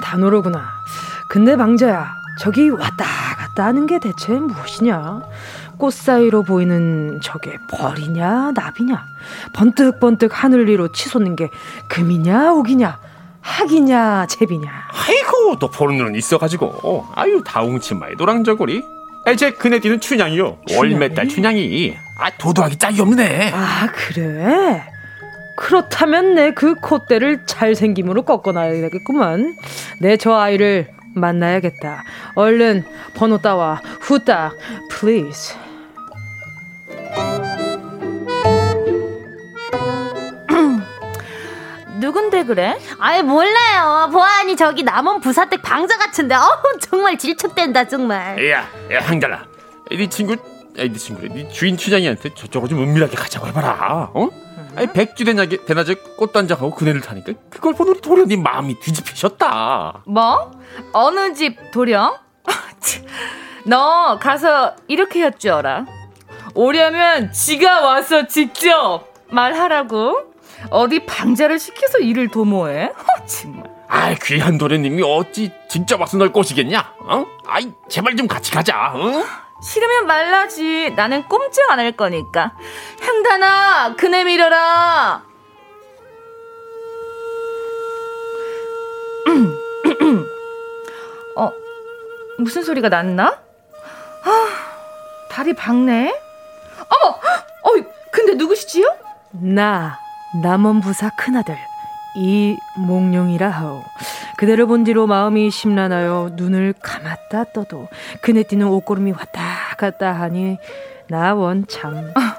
단오로구나. 근데 방자야, 저기 왔다 갔다 하는 게 대체 무엇이냐? 꽃 사이로 보이는 저게 벌이냐, 나비냐? 번뜩번뜩 하늘 위로 치솟는 게 금이냐, 옥이냐? 학이냐, 제비냐? 아이고, 또 보는 눈은 있어가지고. 아유, 다홍치마에 노랑저고리. 이제 그네 뛰는 춘향이요. 월매딸 춘향이. 아, 도도하기 짝이 없네. 아, 그래? 그렇다면 내 그 콧대를 잘생김으로 꺾어놔야겠구만. 내 저 아이를 만나야겠다. 얼른 번호 따와 후딱, please. *clears throat* 누군데 그래? 아이 몰라요. 보아하니 저기 남원 부사댁 방자 같은데. 어우 정말 질척댄다 정말. 야, 야 항달아. 네 친구, 아니, 네 친구래. 네 주인 추장이한테 저쪽으로 좀 은밀하게 가자고 해봐라. 어? 아니 백주 대낮에, 대낮에 꽃단장하고 그네를 타니까 그걸 보는 도련이 마음이 뒤집히셨다. 뭐? 어느 집 도령? *laughs* 너 가서 이렇게 했죠라. 오려면 지가 와서 직접 말하라고. 어디 방자를 시켜서 일을 도모해? 허, 정말. 아이 귀한 도련님이 어찌 직접 와서 널 꼬시겠냐? 어? 아이 제발 좀 같이 가자. 어? 싫으면 말라지. 나는 꼼짝 안 할 거니까. 향단아, 그네 밀어라. *clears throat* 어, 무슨 소리가 났나? 아, 다리 박네. 어머, 어, 근데 누구시지요? 나 남원부사 큰아들 이몽룡이라 하오. 그대를 본 뒤로 마음이 심란하여 눈을 감았다 떠도 그네 뛰는 옷고름이 왔다 갔다 하니 나 원참. 아,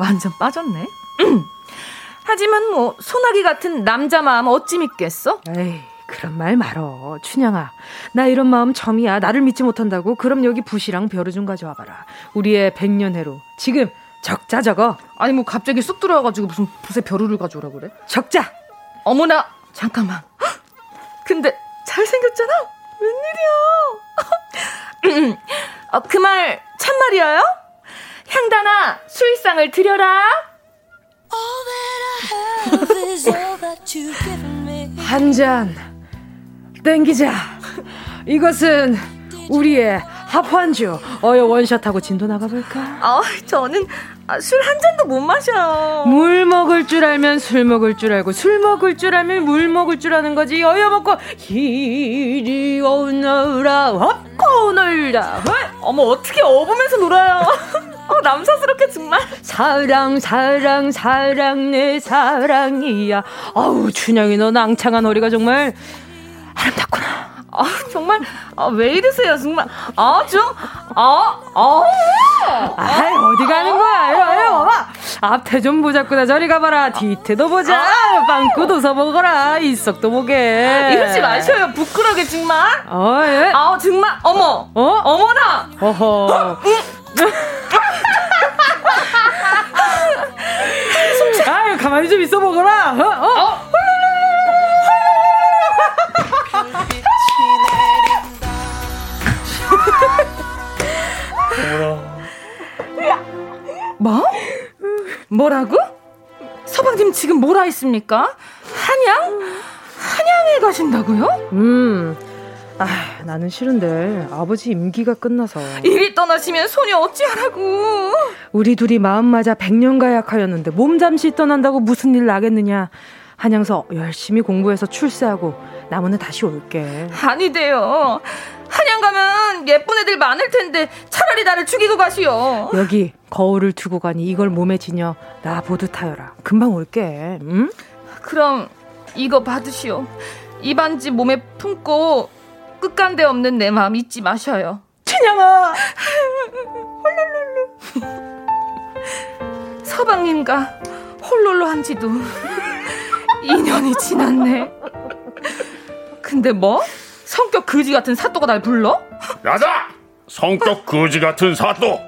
완전 빠졌네. *clears throat* 하지만 뭐 소나기 같은 남자 마음 어찌 믿겠어? 에이 그런 말 말어. 춘향아 나 이런 마음 처음이야. 나를 믿지 못한다고. 그럼 여기 붓이랑 벼루 좀 가져와봐라. 우리의 백년해로. 지금 적자 적어. 아니 뭐 갑자기 쑥 들어와가지고 무슨 붓에 벼루를 가져오라 그래? 적자. 어머나 잠깐만. *gasps* 근데 잘생겼잖아. 웬일이야? *laughs* 어, 그 말 참말이에요? 향단아 수일상을 드려라. *laughs* 한 잔 땡기자. 이것은 우리의 합환주 어여 원샷하고 진도 나가볼까? 아 저는 아, 술한 잔도 못 마셔요. 물 먹을 줄 알면 술 먹을 줄 알고 술 먹을 줄 알면 물 먹을 줄 아는 거지. 어여 먹고 이리 오너라 업고 놀라. 어머 어떻게 업으면서 놀아요? *laughs* 어, 남사스럽게 정말. 사랑 사랑 사랑 내 사랑이야. 아우 춘향이 너 낭창한 허리가 정말 아름답구나. 아, 정말, 아, 왜 이러세요, 정말. 아, 좀, 아, 아. 아이, 어디 가는 거야, 이리 와, 앞에 좀 보자꾸나 저리 가봐라. 뒤태도 보자. 아. 빵꾸도 서보거라. 이석도 보게. 이러지 마셔요, 부끄러게, 정말. 어, 예. 아, 정말, 어머. 어? 어머나. 어허. *laughs* 아유, 가만히 좀 있어 보거라. 어, 어. 뭐? 뭐라고? 서방님 지금 뭐라 했습니까? 한양? 한양에 가신다고요? 음. 아, 나는 싫은데 아버지 임기가 끝나서 이리 떠나시면 소녀 어찌하라고? 우리 둘이 마음 맞아 백년 가약하였는데 몸 잠시 떠난다고 무슨 일 나겠느냐? 한양서 열심히 공부해서 출세하고 나무는 다시 올게. 아니 돼요. 한양 가면 예쁜 애들 많을 텐데 차라리 나를 죽이고 가시오. 여기 거울을 두고 가니 이걸 몸에 지녀 나 보듯하여라. 금방 올게. 응? 그럼 이거 받으시오. 이 반지 몸에 품고 끝간데 없는 내 마음 잊지 마셔요. 춘향아. *laughs* 홀룰룰루. 서방님과 홀롤로 한 지도 2년이 지났네. 근데 뭐? 성격 거지 같은 사또가 날 불러? 야자! 성격 거지 같은 사또!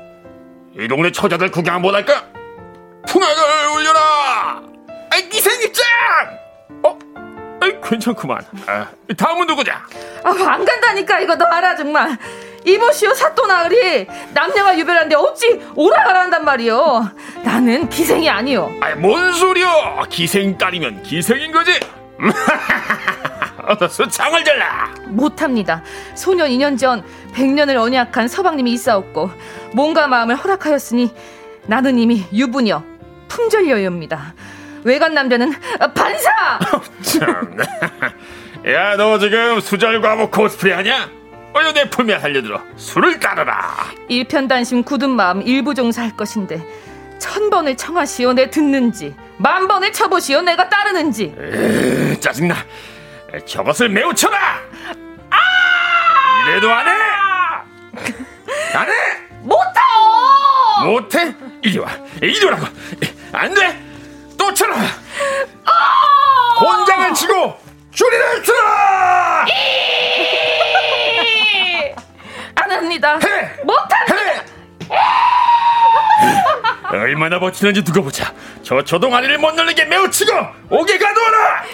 이 동네 처자들 구경 못 할까? 풍악을 울려라! 아이, 기생입장! 어? 아이, 괜찮구만. 아, 다음은 누구냐? 아, 안 간다니까, 이거 너 알아, 정말. 이모시오 사또 나으리 남녀가 유별한데 어찌 오라가라 한단 말이오. 나는 기생이 아니오. 아이, 뭔 소리야! 기생 딸이면 기생인 거지? *laughs* 장을 잘라. 못합니다. 소년 2년 전 100년을 언약한 서방님이 있사옵고 몸과 마음을 허락하였으니 나는 이미 유부녀 품절여유입니다. 외간 남자는 반사. *laughs* 참. 야, 너 지금 수절과목 코스프레 하냐? 어여 내 품에 살려들어 술을 따르라. 일편단심 굳은 마음 일부종사 할 것인데 천 번을 청하시오 내 듣는지 만 번을 쳐보시오 내가 따르는지. 에이, 짜증나. 저것을 매우 쳐라! 아! 이래도 안 해! *laughs* 안 해! 못해! 못해? 이리 와. 이리 오라고. 안 돼! 또 쳐라! 아! 곤장을 치고 줄이를 틀어! *laughs* 안 합니다. 해! 못합니다. 해! *laughs* 얼마나 버티는지 두고 보자. 저 조동 아리를 못 놀리게 매우 치고 오게 가둬라.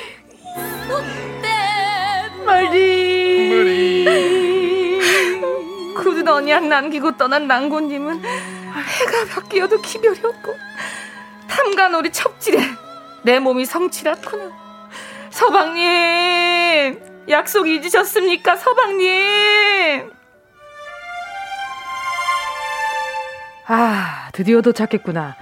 머리. 머리. 굳은 언약 남기고 떠난 낭고님은 해가 바뀌어도 기별이 없고 탐관오리 첩질에 내 몸이 성치랗구나. 서방님 약속 잊으셨습니까 서방님 아 드디어 도착했구나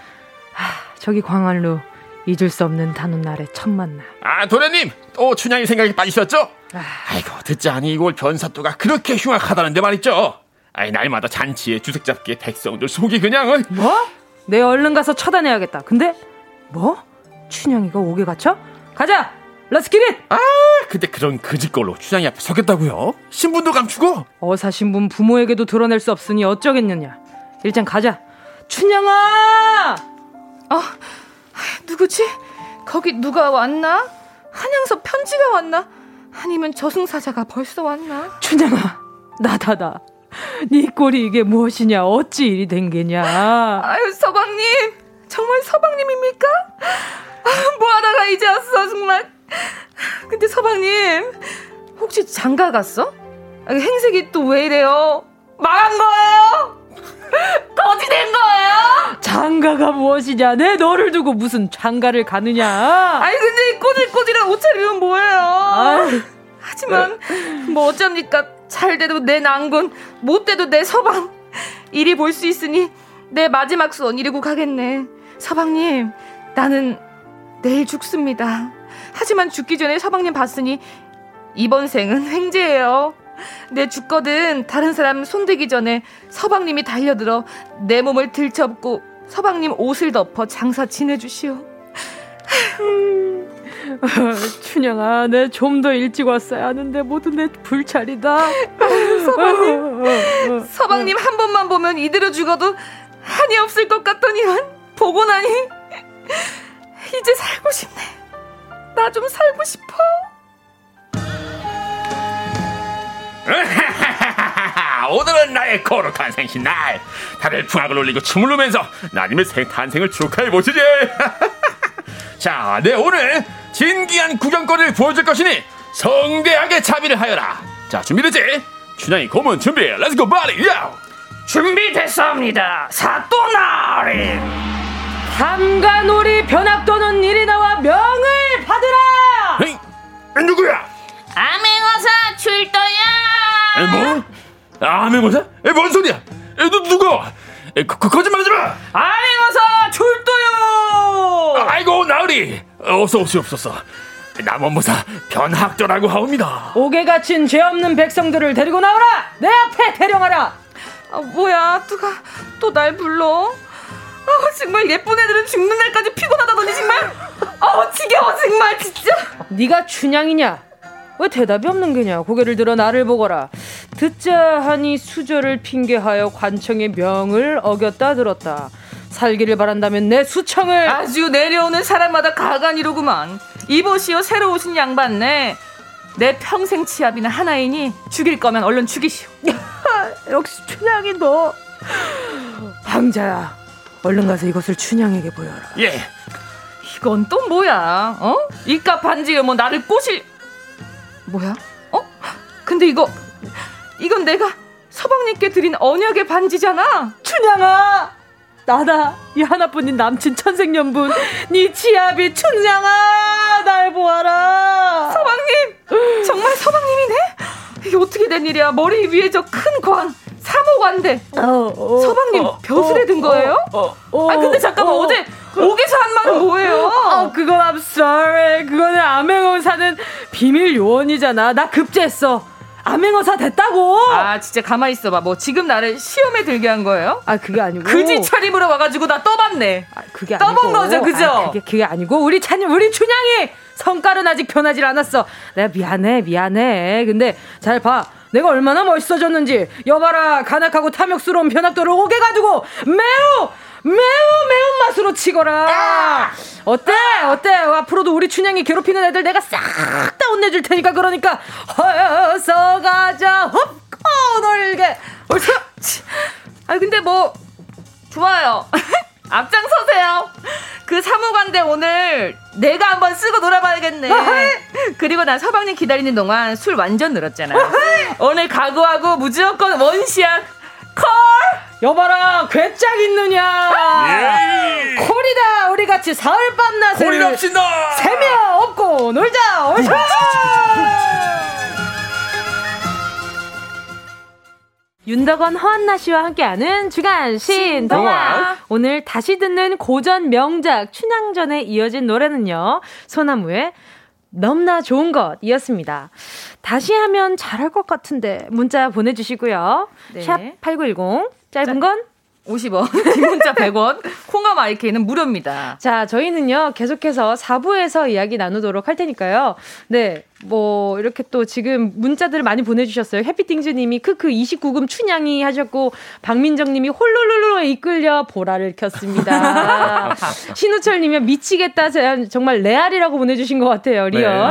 아 저기 광한루 잊을 수 없는 단옷날의 첫 만남 아 도련님 또 춘향이 생각에 빠지셨죠? 아. 아이고 듣자 하니 이 골 변사또가 그렇게 흉악하다는데 말이죠 아이 날마다 잔치에 주색 잡기에 백성들 속이 그냥 은 뭐? 내 얼른 가서 처단해야겠다 근데 뭐? 춘향이가 옥에 갇혀? 가자 let's get it! 아, 근데 그런 그지꼴로 춘향이 앞에 서겠다고요? 신분도 감추고? 어사 신분 부모에게도 드러낼 수 없으니 어쩌겠느냐. 일단 가자. 춘향아! 어, 누구지? 거기 누가 왔나? 한양서 편지가 왔나? 아니면 저승사자가 벌써 왔나? 춘향아, 나다다. 네 꼴이 이게 무엇이냐? 어찌 일이 된 게냐? 아유, 서방님. 정말 서방님입니까? 아, 뭐 하다가 이제 왔어, 정말. 근데 서방님, 혹시 장가 갔어? 행색이 또 왜 이래요? 망한 거예요? 장가가 무엇이냐? 내 너를 두고 무슨 장가를 가느냐? 아니 근데 꼬질꼬질한 옷차림은 뭐예요? 아유. 하지만 뭐 어쩝니까? 잘 돼도 내 난군, 못 돼도 내 서방. 이리 볼수 있으니 내 마지막 수원 이루고 가겠네. 서방님, 나는 내일 죽습니다. 하지만 죽기 전에 서방님 봤으니 이번 생은 횡재예요. 내 죽거든 다른 사람 손대기 전에 서방님이 달려들어 내 몸을 들쳐업고 서방님 옷을 덮어 장사 지내주시오. 춘향아, 내 좀 더 일찍 왔어야 하는데 모두 내 불찰이다. 서방님, 서방님 한 번만 보면 이대로 죽어도 한이 없을 것 같더니만 보고 나니 이제 살고 싶네. 나 좀 살고 싶어. *laughs* 오늘은 나의 거룩한 생신날. 다들 풍악을 올리고 춤을 누면서 나님의 생 탄생을 축하해 보시지. 자, 네 오늘 진기한 구경거리를 보여줄 것이니 성대하게 차비를 하여라. 자, 준비되지? 춘향이 고문 준비. let's go party. 야! 준비됐습니다. 사또나리. 삼가놀이 변학도는 이리 나와 명을 받으라. 에이, 누구야? 암행어사 출도야. 에, 뭐? 암행어사? 에, 뭔 소리야? 에, 너 누구? 에, 거, 거, 거짓말하지 마. 암행어사 출도요. 아이고 나으리, 어서 오시옵소서. 남원모사 변학도라고 하옵니다. 옥에 갇힌 죄 없는 백성들을 데리고 나오라. 내 앞에 대령하라. 아, 뭐야, 누가 또 날 불러? 아, 정말 예쁜 애들은 죽는 날까지 피곤하다더니 정말. 아, 지겨워 정말 진짜. 네가 춘향이냐? 왜 대답이 없는 게냐? 고개를 들어 나를 보거라. 듣자 하니 수저를 핑계하여 관청의 명을 어겼다 들었다. 살기를 바란다면 내 수청을 아주 내려오는 사람마다 가관이로구만. 이보시오 새로 오신 양반네. 내 평생 치아비는 하나이니 죽일 거면 얼른 죽이시오. *laughs* 역시 춘향이 너. 방자야, 얼른 가서 이것을 춘향에게 보여라. 예. 이건 또 뭐야? 어? 이깟 반지에 뭐 나를 꼬실? 뭐야? 어? 근데 이거 이건 내가 서방님께 드린 언약의 반지잖아. 춘향아, 나다 이 하나뿐인 남친 천생연분 네 치아비 춘향아 날 보아라. 서방님 정말 서방님이네? 이게 어떻게 된 일이야? 머리 위에 저 큰 관. 사모관대. 어, 어, 서방님 어, 벼슬에 든 거예요? 어, 어, 아 근데 잠깐만 어, 제 옥에서 한 말은 뭐예요? 어, 그건 I'm sorry. 그거는 암행어 사는 비밀 요원이잖아. 나 급제했어. 암행어사 됐다고. 아 진짜 가만히 있어봐. 뭐 지금 나를 시험에 들게 한 거예요? 아 그게 아니고 그지 차림으로 와가지고 나 떠봤네. 아, 그게 아니고 떠본 거죠, 그죠? 아, 그게 그게 아니고 우리 찬이 우리 춘향이 성깔은 아직 변하지 않았어. 내가 미안해 미안해. 근데 잘 봐. 내가 얼마나 멋있어졌는지 여봐라 간악하고 탐욕스러운 변학도를 오게 가지고 매우 매우 매운 맛으로 치거라. 아! 어때? 어때? 앞으로도 우리 춘향이 괴롭히는 애들 내가 싹 다 혼내줄 테니까 그러니까 어서 가자 헛고 놀게. 옳지. 아 근데 뭐 좋아요. *laughs* 앞장서세요. 그 사무관대 오늘 내가 한번 쓰고 놀아봐야겠네. 그리고 난 서방님 기다리는 동안 술 완전 늘었잖아. 오늘 각오하고 무조건 원시야 콜! 여봐라 괴짝 있느냐 예. 콜이다 우리 같이 사흘밤 낮을 콜럽시다 세며 없고 놀자 옳자 윤덕원 허한나 씨와 함께하는 주간 신동화. 오늘 다시 듣는 고전 명작 춘향전에 이어진 노래는요. 소나무의 너무나 좋은 것이었습니다. 다시 하면 잘할 것 같은데 문자 보내주시고요. 네. 샵8910 짧은 건 50원, *laughs* 문자 100원, 콩과 마이크는 무료입니다. 자, 저희는요, 계속해서 4부에서 이야기 나누도록 할 테니까요. 네, 뭐 이렇게 또 지금 문자들을 많이 보내주셨어요. 해피띵즈님이 크크 29금 춘향이 하셨고 박민정님이 홀로로로 이끌려 보라를 켰습니다. *laughs* 신우철님이 미치겠다 정말 레알이라고 보내주신 것 같아요. real. 네,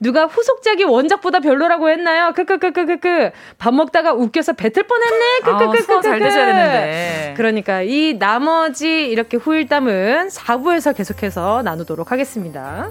누가 후속작이 원작보다 별로라고 했나요? 크크크크크크 밥 먹다가 웃겨서 뱉을 뻔했네. 크크크크크 아, 잘 되셔야 되는데. 그러니까 이 나머지 이렇게 후일담은 4부에서 계속해서 나누도록 하겠습니다.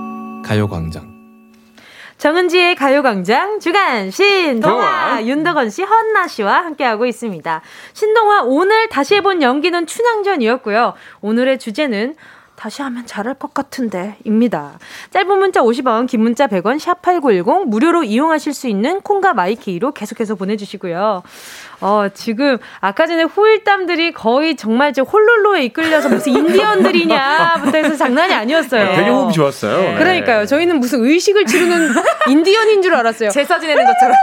가요광장. 정은지의 가요광장 주간 신동화 윤덕원 씨, 허안나 씨와 함께하고 있습니다. 신동화 오늘 다시 해본 연기는 춘향전이었고요. 오늘의 주제는 다시 하면 잘할 것 같은데 입니다. 짧은 문자 50원, 긴 문자 100원, 샵8910 무료로 이용하실 수 있는 콩과 마이케이로 계속해서 보내주시고요. 어, 지금 아까 전에 후일담들이 거의 정말 저 홀룰로에 이끌려서 무슨 인디언들이냐부터 해서 장난이 아니었어요. 네, 되게 호흡이 좋았어요. 네. 그러니까요. 저희는 무슨 의식을 치르는 인디언인 줄 알았어요. 제사 지내는 것처럼.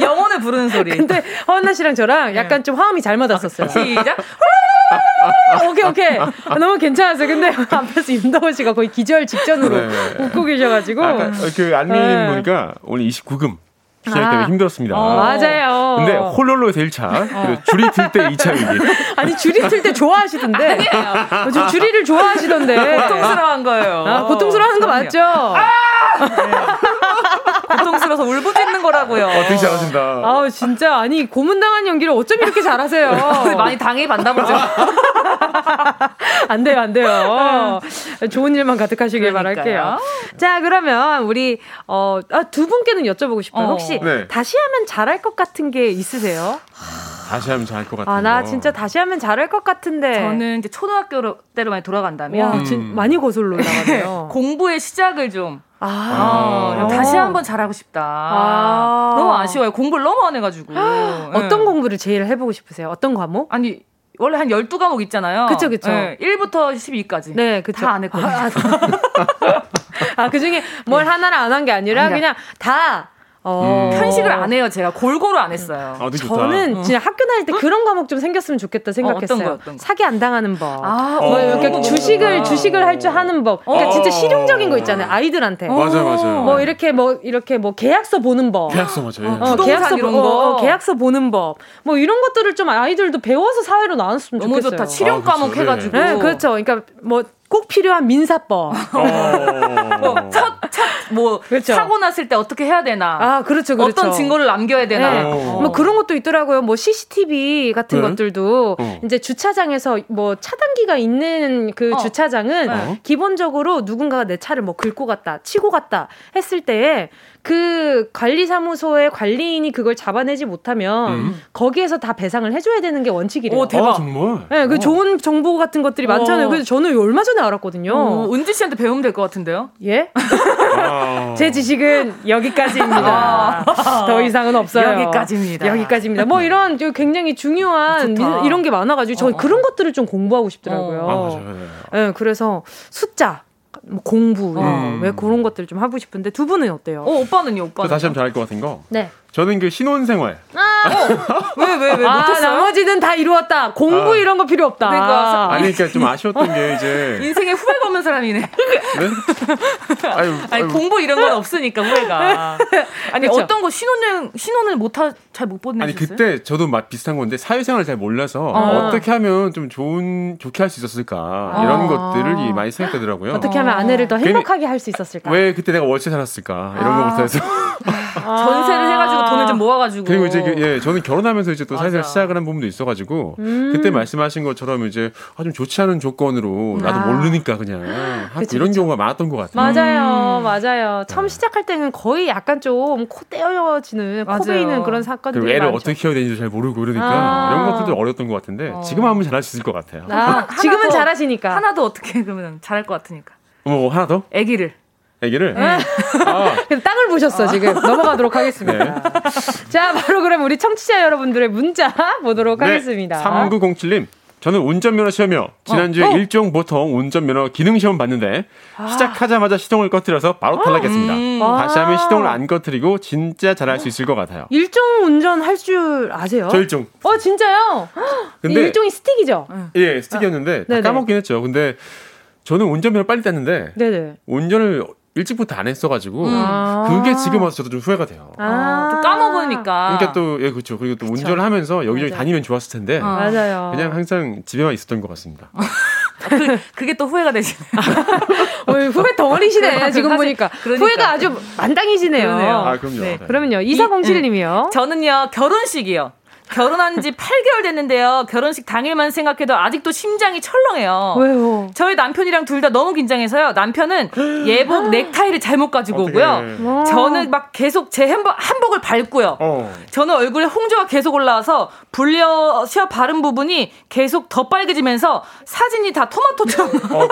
영혼을 부르는 소리. 근데 허은나 씨랑 저랑 네. 약간 좀 화음이 잘 맞았었어요. 시작. *laughs* *laughs* 오케이 오케이 아, 너무 괜찮았어요. 근데 *laughs* 앞에서 윤덕원 씨가 거의 기절 직전으로 네. 웃고 계셔가지고 아까 그 안님 네. 보니까 오늘 29금 시작 때문에 아. 힘들었습니다. 어, 맞아요. 근데 홀롤로에서 1차, 어. 줄이 틀 때 2차 얘기. *laughs* 아니, 줄이 틀 때 좋아하시던데. 아니에요. 저 줄이를 좋아하시던데. 고통스러운 거예요. 아, 고통스러운 거 맞죠? 아! 네. 고통스러워서 울부짖는 거라고요. 어, 되게 잘하신다. 아 진짜 아니 고문당한 연기를 어쩜 이렇게 잘하세요? *laughs* 많이 당해 봤나 보죠. 안 돼요, 안 돼요. 좋은 일만 가득하시길 바랄게요. 자, 그러면 우리 어, 아, 두 분께는 여쭤보고 싶어요. 어. 혹시 네. 다시 하면 잘할 것 같은 게 있으세요? 다시 하면 잘할 것 같아요. 아, 나 진짜 다시 하면 잘할 것 같은데. 저는 이제 초등학교 때로 많이 돌아간다면 와, 음. 많이 거슬러 나가네요. *laughs* 공부의 시작을 좀 아, 어, 다시 한번 잘하고 싶다. 아~ 너무 아쉬워요. 공부를 너무 안 해가지고. 어떤 네. 공부를 제일 해보고 싶으세요? 어떤 과목? 아니, 원래 한 12과목 있잖아요. 그쵸, 그쵸. 네, 1부터 12까지. 네, 그쵸. 다 안 했거든요. 아, 아, 그 중에 뭘 네. 하나를 안 한 게 아니라 그냥 다 어. 음. 편식을 안 해요. 제가 골고루 안 했어요. 아, 저는 진짜 학교 다닐 때 그런 과목 좀 생겼으면 좋겠다 생각했어요. 어, 어떤 거, 어떤 거? 사기 안 당하는 법. 아, 뭐 이렇게 어. 주식을 주식을 할 줄 하는 법. 그러니까 어. 진짜 실용적인 거 있잖아요. 아이들한테. 맞아요, 맞아요. 뭐 이렇게 뭐 이렇게 뭐 계약서 보는 법. 계약서 맞아요. 어, 계약서 이런 거. 어, 계약서 보는 법. 뭐 이런 것들을 좀 아이들도 배워서 사회로 나왔으면 좋겠어요. 너무 좋다. 실용 과목 아, 그렇죠. 해가지고. 네, 그렇죠. 그러니까 뭐 꼭 필요한 민사법. 어. *laughs* 뭐 첫, 첫, 뭐, 그렇죠. 사고 났을 때 어떻게 해야 되나. 아, 그렇죠, 그렇죠. 어떤 증거를 남겨야 되나. 네. 어. 뭐 그런 것도 있더라고요. 뭐 CCTV 같은 네? 것들도 어. 이제 주차장에서 뭐 차단기가 있는 그 어. 주차장은 네. 기본적으로 누군가가 내 차를 뭐 긁고 갔다, 치고 갔다 했을 때에 그 관리사무소의 관리인이 그걸 잡아내지 못하면 음. 거기에서 다 배상을 해줘야 되는 게 원칙이래요. 오, 대박. 아, 정말? 네, 그 어. 좋은 정보 같은 것들이 많잖아요. 어. 그래서 저는 얼마 전에 알았거든요. 어, 은지 씨한테 배우면 될 것 같은데요? 예? 아. *laughs* 제 지식은 여기까지입니다. 아. 더 이상은 없어요. 여기까지입니다. 여기까지입니다. 뭐 이런 굉장히 중요한 민, 이런 게 많아가지고 저 어. 그런 것들을 좀 공부하고 싶더라고요. 어. 아, 맞아요. 네, 그래서 숫자 뭐 공부 음. 왜 그런 것들 좀 하고 싶은데 두 분은 어때요? 어 오빠는요 오빠 다시 한번 잘할 것 같은 거. 네. 저는 그 신혼생활. 아, 왜왜 왜, 왜, 아, 못했어요? 나머지는 다 이루었다. 공부 아. 이런 거 필요 없다. 그러니까 아니 그러니까 좀 아쉬웠던 게 이제 인생에 후회가 없는 사람이네. 네? 아유, 아니 아유. 공부 이런 건 없으니까 후회가. 아니 그쵸? 어떤 거 신혼여행 신혼을 못 잘 못 보내셨어요? 아니 그때 저도 막 비슷한 건데 사회생활을 잘 몰라서 아. 어떻게 하면 좀 좋은 좋게 할 수 있었을까 아. 이런 것들을 많이 생각되더라고요. 어떻게 하면 아내를 더 행복하게 할 수 있었을까? 왜 그때 내가 월세 살았을까 이런 아. 거부터 해서 *laughs* 전세를 해가지고 돈을 좀 모아가지고. 그리고 이제 예, 저는 결혼하면서 이제 또 사실 시작을 한 부분도 있어가지고 음. 그때 말씀하신 것처럼 이제 아, 좀 좋지 않은 조건으로 나도 아. 모르니까 그냥 그쵸, 이런 그쵸. 경우가 많았던 것 같아요. 맞아요, 음. 맞아요. 처음 네. 시작할 때는 거의 약간 좀 코 떼어지는 코 베이는 그런 사건들이 그리고 애를 많죠. 어떻게 키워야 되는지 잘 모르고 그러니까 아. 이런 것들도 어려웠던 것 같은데 어. 지금 하면 잘할 수 있을 것 같아요. 아, 지금은 잘하시니까 하나도 어떻게 그러면 잘할 것 같으니까. 뭐 하나 더? 아기를. 얘기를. 네. 아. *laughs* 땅을 보셨어 아. 지금 넘어가도록 하겠습니다. 네. 자 바로 그럼 우리 청취자 여러분들의 문자 보도록 네. 하겠습니다. 3907님. 저는 운전면허 시험이요. 지난주에 어, 어. 일종 보통 운전면허 기능 시험 봤는데 아. 시작하자마자 시동을 꺼트려서 바로 탈락했습니다. 음. 다시 하면 시동을 안 꺼트리고 진짜 잘할 수 있을 것 같아요. 일종 운전 할 줄 아세요? 저 일종. 어 진짜요? *gasps* 근데 일종이 스틱이죠? 예, 스틱이었는데 아. 까먹긴 했죠. 근데 저는 운전면허 빨리 땄는데 네네. 운전을 일찍부터 안 했어가지고 음. 그게 지금 와서 저도 좀 후회가 돼요. 아, 또 까먹으니까. 그러니까 또 예 그렇죠. 그리고 또 그쵸. 운전을 하면서 여기저기 맞아. 다니면 좋았을 텐데. 어. 맞아요. 그냥 항상 집에만 있었던 것 같습니다. *laughs* 그, 게 또 후회가 되시네요. *laughs* 어, 후회 덩어리시네 지금 보니까. 그러니까. 후회가 아주 만당이시네요. 아 그럼요. 네, 네. 그러면요 이사공칠님이요. 저는요 결혼식이요. 결혼한 지 8개월 됐는데요. 결혼식 당일만 생각해도 아직도 심장이 철렁해요. 왜요? 저희 남편이랑 둘 다 너무 긴장해서요. 남편은 예복 넥타이를 잘못 가지고 오고요. 저는 막 계속 제 한복, 한복을 밟고요. 어. 저는 얼굴에 홍조가 계속 올라와서 불려셔 바른 부분이 계속 더 빨개지면서 사진이 다 토마토처럼 *laughs* 어,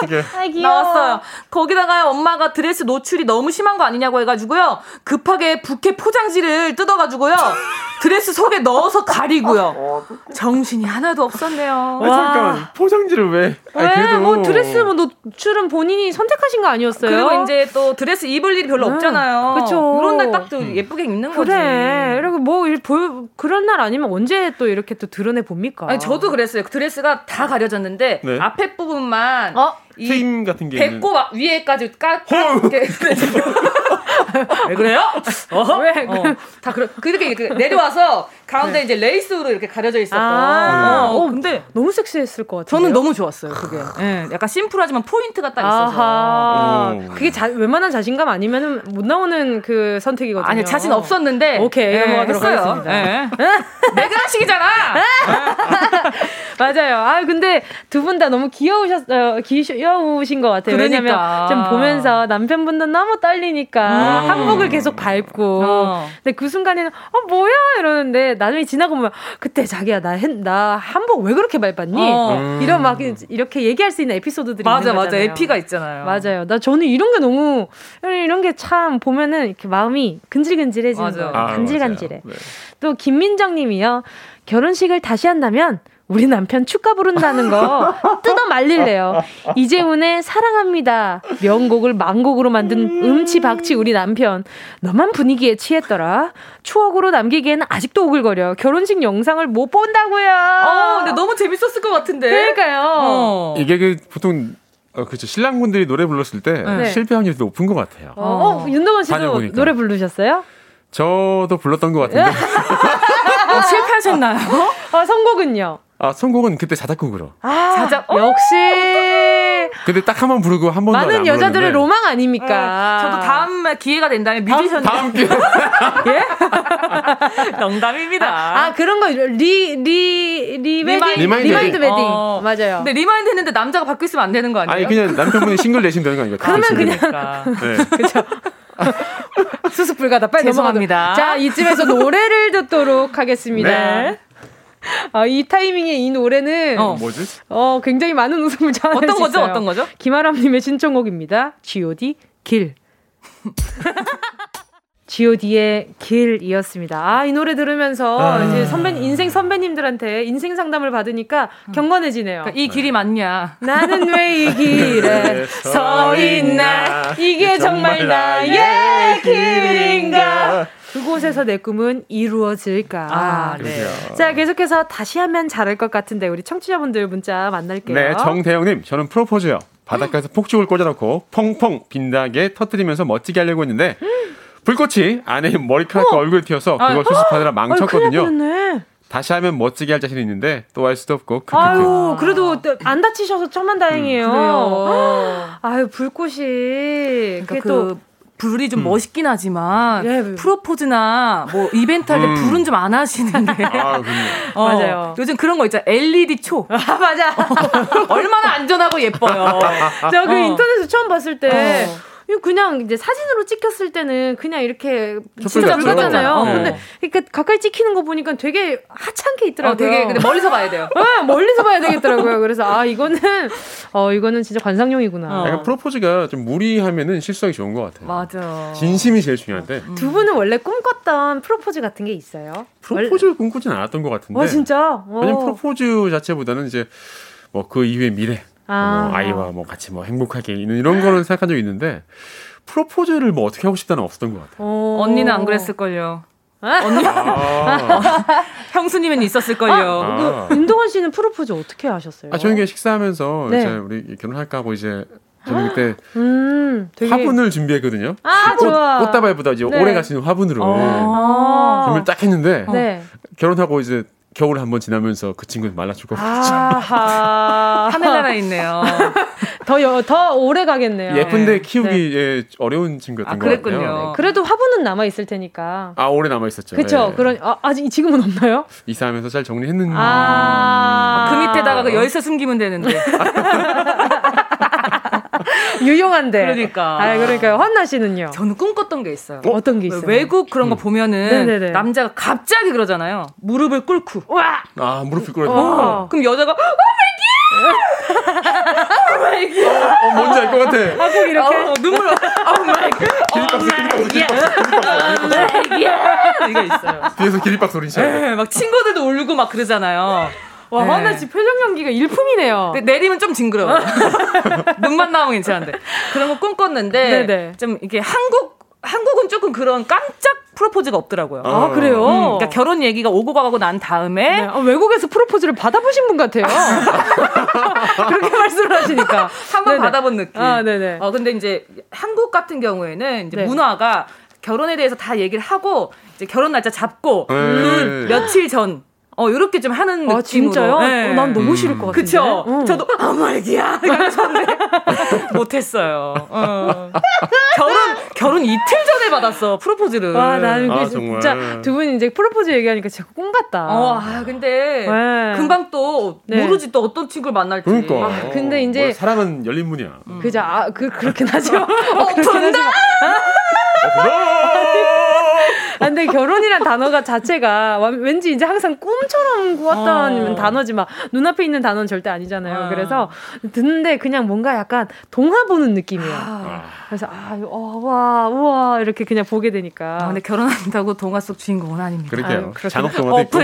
나왔어요. 거기다가 엄마가 드레스 노출이 너무 심한 거 아니냐고 해가지고요. 급하게 부케 포장지를 뜯어가지고요. *laughs* 드레스 속에 넣어서 가 가리고요. 어, 정신이 하나도 없었네요. 아, 잠깐 포장지를 왜? 왜? 그래도... 뭐 드레스 뭐 노출은 본인이 선택하신 거 아니었어요? 그리고 이제 또 드레스 입을 일이 별로 네. 없잖아요. 그렇죠. 이런 날 딱 또 예쁘게 입는 그래. 거지. 그래. 이렇게 뭐 보, 그런 날 아니면 언제 또 이렇게 또 드러내 봅니까? 아니 저도 그랬어요. 드레스가 다 가려졌는데 네. 앞에 부분만 어? 이 같은 게 배꼽 있는... 위에까지 까, 까 이렇게 왜 그래요? 어? 왜? 어. 다 그러, 그렇게 내려와서 가운데 네. 이제 레이스로 이렇게 가려져 있었던. 아~ 어, 어, 근데 너무 섹시했을 것 같아요. 저는 너무 좋았어요. 그게. 네, 약간 심플하지만 포인트가 딱 있어서. 그게 자, 웬만한 자신감 아니면은 못 나오는 그 선택이거든요. 아니 자신 없었는데. 오케이 네, 넘어가도록 했어요. 하겠습니다. *laughs* 네. 내 그라식이잖아. *laughs* 맞아요. 아 근데 두 분 다 너무 귀여우셨어요. 귀여우신 것 같아요. 그러니까. 왜냐면 좀 보면서 남편분도 너무 떨리니까 음. 한복을 계속 밟고. 어. 근데 그 순간에는 어 뭐야 이러는데 나중에 지나고 보면 그때 자기야 나, 나 한복 왜 그렇게 밟았니? 어. 음. 이런 막 이렇게 얘기할 수 있는 에피소드들이 맞아 있는 맞아 에피가 있잖아요. 맞아요. 나 저는 이런 게 너무 이런 게 참 보면은 이렇게 마음이 근질근질해지는 거예요. 아, 간질간질해. 네. 또 김민정님이요. 결혼식을 다시 한다면 우리 남편 축가 부른다는 거 뜯어 말릴래요. 이재훈의 사랑합니다. 명곡을 망곡으로 만든 음치박치 우리 남편. 너만 분위기에 취했더라. 추억으로 남기기에는 아직도 오글거려. 결혼식 영상을 못 본다고요. 어, 근데 너무 재밌었을 것 같은데. 그러니까요. 어. 이게 그 보통 어, 그렇죠. 신랑분들이 노래 불렀을 때 네. 실패 확률이 높은 것 같아요. 어, 어 윤동원 씨도 다녀보니까. 노래 부르셨어요? 저도 불렀던 것 같은데. *laughs* 어, 실패하셨나요? *laughs* 어, 선곡은요? 아, 선곡은 그때 자작곡으로. 아, 자작, 어? 역시. 근데 딱 한 번 부르고 한 번도 많은 여자들의 로망 아닙니까? 네. 저도 다음 기회가 된다면 뮤지션. 다음, 다음 기회. *laughs* 예? *laughs* 농담입니다. 아, 아, 그런 거, 리, 리, remind, remind, remind wedding. 어. 맞아요. 근데 remind 했는데 남자가 바뀌어 있으면 안 되는 거 아니에요? 아니, 그냥 남편분이 싱글 내시면 되는 거 아니에요? 그러면 그냥. 네. *laughs* 그죠. 수습 불가다. 빨리 넘어갑니다. 자, 이쯤에서 노래를 듣도록 하겠습니다. 네. 아, 이 타이밍에 이 노래는 어. 뭐지? 어, 굉장히 많은 웃음을 자아낼 어떤 거죠? 어떤 거죠? 김아람님의 신청곡입니다. G.O.D. 길. *laughs* G.O.D의 길이었습니다. 아, 이 노래 들으면서 아. 이제 선배 인생 선배님들한테 인생 상담을 받으니까 경건해지네요. 그러니까 이 길이 맞냐? 나는 왜 이 길에 *laughs* 서 있나? 이게 정말 나의 길인가? 그곳에서 내 꿈은 이루어질까? 아, 네. 자, 계속해서 다시 하면 잘할 것 같은데 우리 청취자분들 문자 만날게요. 네, 정대영님, 저는 프로포즈요. 바닷가에서 폭죽을 꽂아놓고 펑펑 빛나게 터뜨리면서 멋지게 하려고 했는데 불꽃이 안에 머리카락과 어. 얼굴 튀어서 그걸 아, 수습하느라 망쳤거든요. 다시 하면 멋지게 할 자신 있는데 또 할 수도 없고. 크크크. 아유 그래도 안 다치셔서 천만 다행이에요. 음, 아유 불꽃이 그러니까 그 불이 좀 음. 멋있긴 하지만 예, 프로포즈나 뭐 이벤트 할때 음. 불은 좀 안 하시는데. 아, *laughs* 어, 맞아요. 요즘 그런 거 있잖아. LED 초. 아, 맞아. *laughs* 얼마나 안전하고 예뻐요. 제가 그 어. 인터넷에서 처음 봤을 때 어. 그냥 이제 사진으로 찍혔을 때는 그냥 이렇게 진짜 불가잖아요. 어. 근데 그러니까 가까이 찍히는 거 보니까 되게 하찮게 있더라고요. 어, 되게 근데 멀리서 봐야 돼요. 네, 멀리서 봐야 되겠더라고요. 그래서 아 이거는 어 이거는 진짜 관상용이구나. 어. 프로포즈가 좀 무리하면은 실수하기 좋은 것 같아요. 맞아. 진심이 제일 중요한데. 음. 두 분은 원래 꿈꿨던 프로포즈 같은 게 있어요? 프로포즈를 꿈꾸진 않았던 것 같은데. 어 진짜? 왜냐면 프로포즈 자체보다는 이제 뭐 그 이후의 미래 아. 뭐 아이와 뭐 같이 뭐 행복하게 있는 이런 거는 생각한 적이 있는데 프로포즈를 뭐 어떻게 하고 싶다는 없었던 것 같아요. 오. 언니는 안 그랬을걸요. 언니 아. *laughs* 형수님은 있었을걸요. 아. 그 윤동원 씨는 프로포즈 어떻게 하셨어요? 아 저희 식사하면서 네. 이제 우리 결혼할까 하고 이제 저는 그때 음, 되게... 화분을 준비했거든요. 아, 꽃, 좋아. 꽃다발보다 이제 네. 오래 가시는 화분으로 아~ 준비를 딱 했는데 네. 결혼하고 이제 겨울 한번 지나면서 그 친구는 말라 죽어. 아하. *laughs* 카메라가 있네요. 더, 여, 더 오래 가겠네요. 예쁜데 네. 키우기 네. 예, 어려운 친구였던 아, 것 같아요. 네. 그래도 화분은 남아 있을 테니까. 아 오래 남아 있었죠. 그렇죠. 네. 그런 아, 아직 지금은 없나요? 이사하면서 잘 정리했는데. 아~ 그 밑에다가 그 열쇠 숨기면 되는데. *laughs* 유용한데. 그러니까. 아, 그러니까요. 안나 씨는요? 저는 꿈꿨던 게 있어요. 어떤 게 있어요? 외국 그런 거 음. 보면은 네네네. 남자가 갑자기 그러잖아요. 무릎을 꿇고. 와! 아, 무릎을 꿇어. 어. 그럼 여자가 oh my god! Oh my god! 어, 뭔지 알 것 같아. 아, 꼭 이렇게 어, 눈물 oh my god! Oh my god! 이거 있어요. 뒤에서 기립박 소리 시 네, 막 친구들도 울고 막 그러잖아요. 와, 네. 하나 씨 표정 연기가 일품이네요. 네, 내리면 좀 징그러워. *laughs* 눈만 나오면 괜찮은데. 그런 거 꿈꿨는데, 네네. 좀 이게 한국, 한국은 조금 그런 깜짝 프로포즈가 없더라고요. 아, 그래요? 음, 그러니까 결혼 얘기가 오고 가고 난 다음에. 네. 아, 외국에서 프로포즈를 받아보신 분 같아요. *laughs* 그렇게 말씀을 하시니까. 한 번 받아본 느낌. 아, 네네. 어, 근데 이제 한국 같은 경우에는 이제 네. 문화가 결혼에 대해서 다 얘기를 하고, 이제 결혼 날짜 잡고, 음. 그 며칠 전, 어, 요렇게 좀 하는 아, 느낌으로. 진짜요? 네. 어, 난 너무 음. 싫을 것 같은데. 그쵸? 응. 저도, 아, 말기야. *laughs* 이러면서는데 *laughs* 못했어요. 어. 결혼, 결혼 이틀 전에 받았어, 프로포즈를. 와, 나는 아, 진짜 두 분이 이제 프로포즈 얘기하니까 진짜 꿈 같다. 어, 아, 근데 네. 금방 또 네. 모르지 또 어떤 친구를 만날지. 그러니까. 아, 근데 이제. 사랑은 열린 문이야. 음. 그죠. 아, 그, 그렇긴 *laughs* 하죠. 어, 분다! 아, 근데 결혼이란 단어가 자체가 왠지 이제 항상 꿈처럼 꾸었던 어. 단어지 막 눈앞에 있는 단어는 절대 아니잖아요. 어. 그래서 듣는데 그냥 뭔가 약간 동화 보는 느낌이에요. 아. 그래서 아, 어, 와, 우와 이렇게 그냥 보게 되니까. 아, 근데 결혼한다고 동화 속 주인공은 아닙니다. 그렇게요. 잔혹 동화도 있고.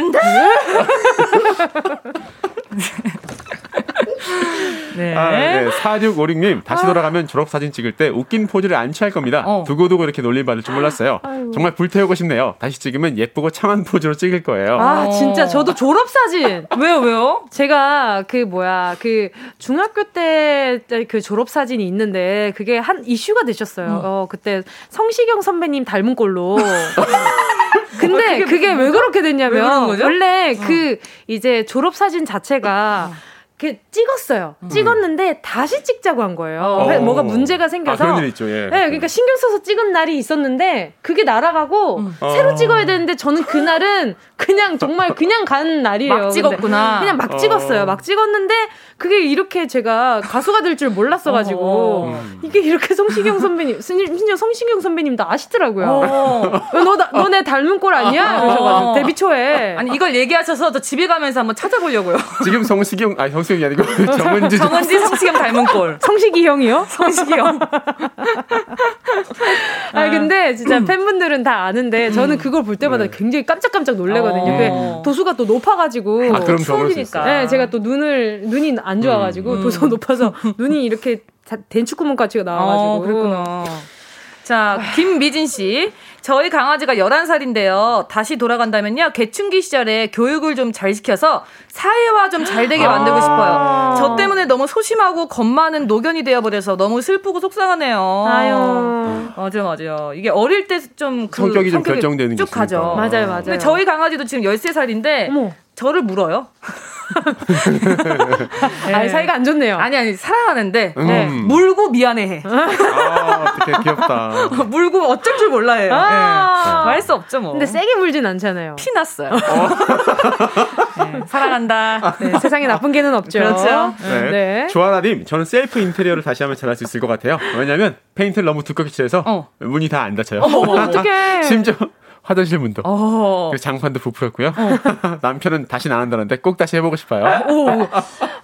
네. 아, 네. 4656님, 다시 아. 돌아가면 졸업사진 찍을 때 웃긴 포즈를 안 취할 겁니다. 어. 두고두고 이렇게 놀림 받을 줄 몰랐어요. 아유. 정말 불태우고 싶네요. 다시 찍으면 예쁘고 창한 포즈로 찍을 거예요. 아, 어. 진짜 저도 졸업사진. 왜요, 왜요? 제가 그 뭐야, 그 중학교 때 그 졸업사진이 있는데 그게 한 이슈가 되셨어요. 음. 어, 그때 성시경 선배님 닮은 꼴로. *laughs* 근데 그게 왜 그렇게 됐냐면 원래 어. 그 이제 졸업 사진 자체가 어. 그 찍었어요. 음. 찍었는데 다시 찍자고 한 거예요. 어. 뭐가 문제가 생겨서. 아, 그런 일 있죠. 예. 네, 그러니까 신경 써서 찍은 날이 있었는데 그게 날아가고 음. 새로 어. 찍어야 되는데 저는 그날은 그냥 정말 그냥 간 날이에요. 막 찍었구나. 그냥 막 찍었어요. 어. 막 찍었는데 그게 이렇게 제가 가수가 될 줄 몰랐어 가지고 어. 이게 이렇게 성시경 선배님, 심지어 성시경 선배님도 아시더라고요. 어. 너 너네 닮은 꼴 아니야? 그러셔가지고 데뷔 초에 아니 이걸 얘기하셔서 저 집에 가면서 한번 찾아보려고요. 지금 성시경 아니 성 시경이 아니고 *laughs* 정은지 정은지 성시경 닮은 꼴. 성시기 형이요? 성시기 형. 아 근데 진짜 음. 팬분들은 다 아는데 저는 그걸 볼 때마다 네. 굉장히 깜짝깜짝 놀래거든요. 어. 도수가 또 높아가지고 아, 그럼 추우니까. 네, 제가 또 눈을 눈이 안 좋아가지고 음. 도수가 높아서 눈이 이렇게 된축구문 같이 나와가지고 어, 그랬구나. 자, 김미진 씨. 저희 강아지가 11살인데요. 다시 돌아간다면요. 개춘기 시절에 교육을 좀 잘 시켜서 사회화 좀 잘 되게 만들고 싶어요. 저 때문에 너무 소심하고 겁 많은 노견이 되어버려서 너무 슬프고 속상하네요. 아유. 맞아요, 맞아요. 이게 어릴 때 좀 그 성격이 좀 결정되는 쭉 가죠. 맞아요, 맞아요. 근데 저희 강아지도 지금 13살인데 어머. 저를 물어요. 네. *laughs* 아니, 사이가 안 좋네요. 아니, 아니, 사랑하는데, 음. 네. 물고 미안해해. 아, 어떻게 귀엽다. *laughs* 물고 어쩔 줄 몰라요. 아~ 네. 말수 없죠, 뭐. 근데 세게 물진 않잖아요. 피 났어요. 어. *laughs* 네, 사랑한다. 네, 세상에 나쁜 개는 없죠. 그렇죠. 네. 네. 조하나님, 저는 셀프 인테리어를 다시 하면 잘할 수 있을 것 같아요. 왜냐면, 페인트를 너무 두껍게 칠해서 어. 문이 다 안 닫혀요. 어떡해. 심지어 화장실 문도. 어. 장판도 부풀었고요. 어. *laughs* 남편은 다시 안 한다는데 꼭 다시 해보고 싶어요. 오.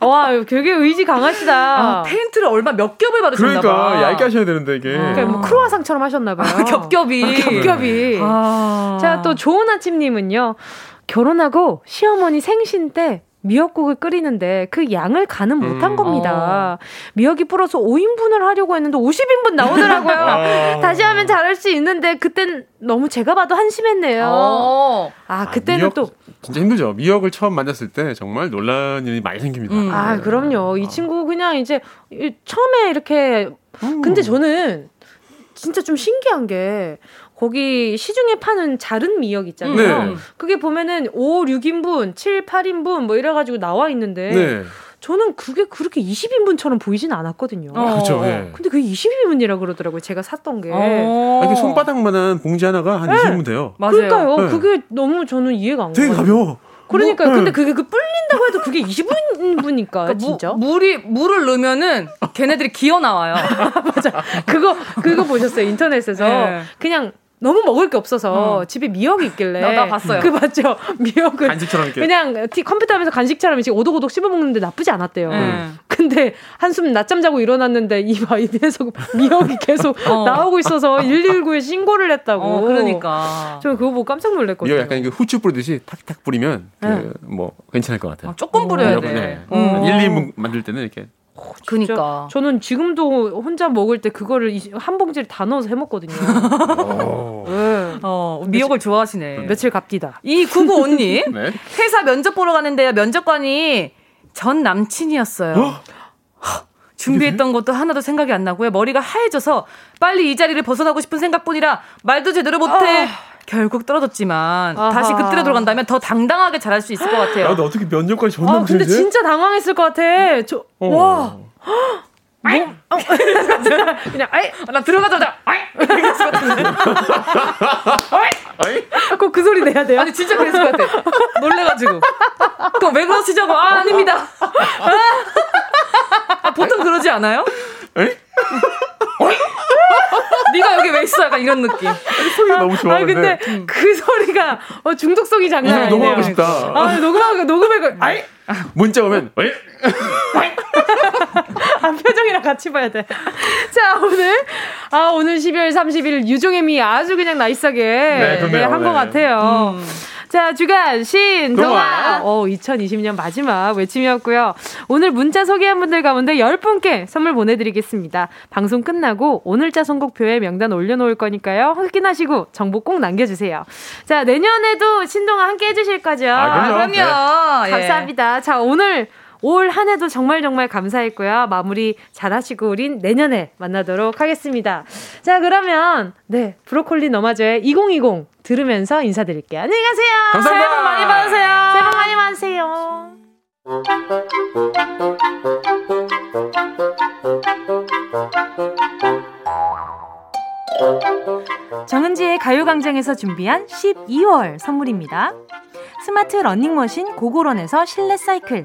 와, 되게 의지 강하시다. 아, 페인트를 얼마 몇 겹을 바르셨나 그러니까 얇게 하셔야 되는데 이게. 그러니까 뭐 크루아상처럼 하셨나 봐요. 아, 겹겹이. 아, 겹겹이. 아. 자, 또 좋은 아침님은요. 결혼하고 시어머니 생신 때 미역국을 끓이는데 그 양을 가늠 못한 음. 겁니다. 어. 미역이 불어서 5인분을 하려고 했는데 50인분 나오더라고요. 어. *laughs* 다시 하면 잘할 수 있는데 그땐 너무 제가 봐도 한심했네요. 어. 아, 그때는 아, 미역, 또 진짜 힘들죠. 미역을 처음 만났을 때 정말 논란 일이 많이 생깁니다. 음. 아, 그럼요. 이 친구 그냥 이제 처음에 이렇게 음. 근데 저는 진짜 좀 신기한 게 거기 시중에 파는 자른 미역 있잖아요. 네. 그게 보면은 5, 6인분, 7, 8인분 뭐 이래가지고 나와 있는데. 네. 저는 그게 그렇게 20인분처럼 보이진 않았거든요. 어. 그렇죠. 네. 근데 그게 20인분이라 그러더라고요. 제가 샀던 게. 어. 아, 손바닥만한 봉지 하나가 한 네. 20인분 돼요. 맞아요. 그러니까요. 네. 그게 너무 저는 이해가 안 가요. 되게 가벼워. 그러니까 뭐, 근데 그게 그 불린다고 해도 그게 20분이니까 그러니까 진짜 무, 물이 물을 넣으면은 걔네들이 기어 나와요. *laughs* 맞아. 그거 그거 보셨어요 인터넷에서 네. 그냥 너무 먹을 게 없어서 어. 집에 미역이 있길래 *laughs* 나, 나 봤어요. 그 맞죠? *laughs* 미역을 간식처럼 이렇게 그냥 티, 컴퓨터 하면서 간식처럼 이렇게 오독오독 씹어 먹는데 나쁘지 않았대요. 음. 근데 한숨 낮잠 자고 일어났는데 이봐 입에서 *laughs* 미역이 계속 어. 나오고 있어서 119에 신고를 했다고. 어, 그러니까 저 그거 보고 깜짝 놀랐거든요. 이거 약간 그 후추 뿌리듯이 탁탁 뿌리면 그 네. 뭐 괜찮을 것 같아요. 아, 조금 뿌려야 돼. 네. 음. 1, 2분 만들 때는 이렇게 어, 그니까 저는 지금도 혼자 먹을 때 그거를 한 봉지를 다 넣어서 해 먹거든요. *laughs* 네. 어, 미역을 좋아하시네. 며칠 갑디다. 이 구구오님 *laughs* 네? 회사 면접 보러 가는데요. 면접관이 전 남친이었어요. 어? 준비했던 것도 하나도 생각이 안 나고요. 머리가 하얘져서 빨리 이 자리를 벗어나고 싶은 생각뿐이라 말도 제대로 못해. 아. 결국 떨어졌지만 아하. 다시 그때로 돌아간다면 더 당당하게 잘할 수 있을 것 같아요. 야, 너 어떻게 면접까지 존나 아, 근데 진짜 당황했을 것 같아. 저, 어. 와. 뭐? 어. *laughs* 그냥 아이 나 들어가자마자 아이 꼭그 소리 내야 돼요. 아니 진짜 그랬을 것 같아. 놀래가지고 그거 왜 그러시자고 아 아닙니다. *laughs* 아, 보통 그러지 않아요? 에? 네가 여기 왜 있어? 약간 이런 느낌. 소리가 너무 좋아. 아 근데 음. 그 소리가 어, 중독성이 장난 아니에요. 녹음하고 싶다. 아 녹음하고 녹음해 아이 문자 오면 왜? 아, 표정이랑 같이 봐야 돼. 자, 오늘, 아, 오늘 12월 30일 유종의 미 아주 그냥 나이스하게 네, 네, 한것 네. 같아요. 음. 자, 주간 신동아. 어, 2020년 마지막 외침이었고요. 오늘 문자 소개한 분들 가운데 10분께 선물 보내드리겠습니다. 방송 끝나고 오늘자 선곡표에 명단 올려놓을 거니까요. 확인하시고 정보 꼭 남겨주세요. 자, 내년에도 신동아 함께 해주실 거죠? 아, 그럼요. 네. 감사합니다. 자, 오늘 올 한 해도 정말 정말 감사했고요. 마무리 잘 하시고 우린 내년에 만나도록 하겠습니다. 자, 그러면 네, 브로콜리 너마저의 2020 들으면서 인사드릴게요. 안녕히 가세요. 감사합니다. 새해 복 많이 받으세요. 새해 복 많이 받으세요. 정은지의 가요광장에서 준비한 12월 선물입니다. 스마트 러닝머신 고고런에서 실내 사이클,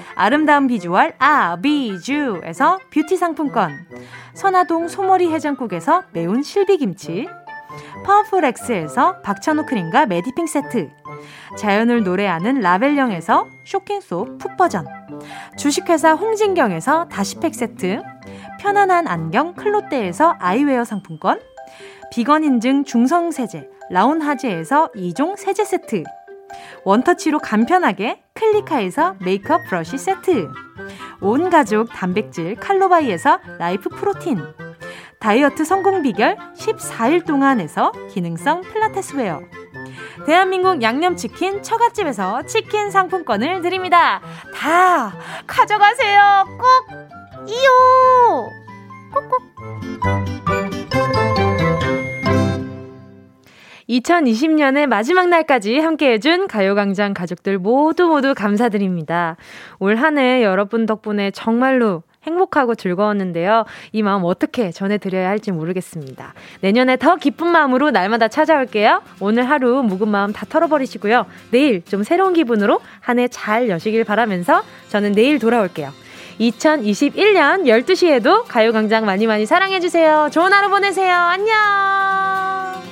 아름다운 비주얼 아비주에서 뷰티 상품권. 선화동 소머리 해장국에서 매운 실비김치. 파워풀엑스에서 박찬호 크림과 메디핑 세트. 자연을 노래하는 라벨영에서 쇼킹소 풋버전. 주식회사 홍진경에서 다시팩 세트. 편안한 안경 클로떼에서 아이웨어 상품권. 비건 인증 중성세제 라온하즈에서 2종 세제 세트 원터치로 간편하게 클리카에서 메이크업 브러쉬 세트 온 가족 단백질 칼로바이에서 라이프 프로틴 다이어트 성공 비결 14일 동안에서 기능성 필라테스 웨어 대한민국 양념치킨 처갓집에서 치킨 상품권을 드립니다. 다 가져가세요. 꼭 이요. 꼭꼭. 2020년의 마지막 날까지 함께해준 가요광장 가족들 모두 모두 감사드립니다. 올 한 해 여러분 덕분에 정말로 행복하고 즐거웠는데요. 이 마음 어떻게 전해드려야 할지 모르겠습니다. 내년에 더 기쁜 마음으로 날마다 찾아올게요. 오늘 하루 묵은 마음 다 털어버리시고요. 내일 좀 새로운 기분으로 한 해 잘 여시길 바라면서 저는 내일 돌아올게요. 2021년 12시에도 가요광장 많이 많이 사랑해주세요. 좋은 하루 보내세요. 안녕!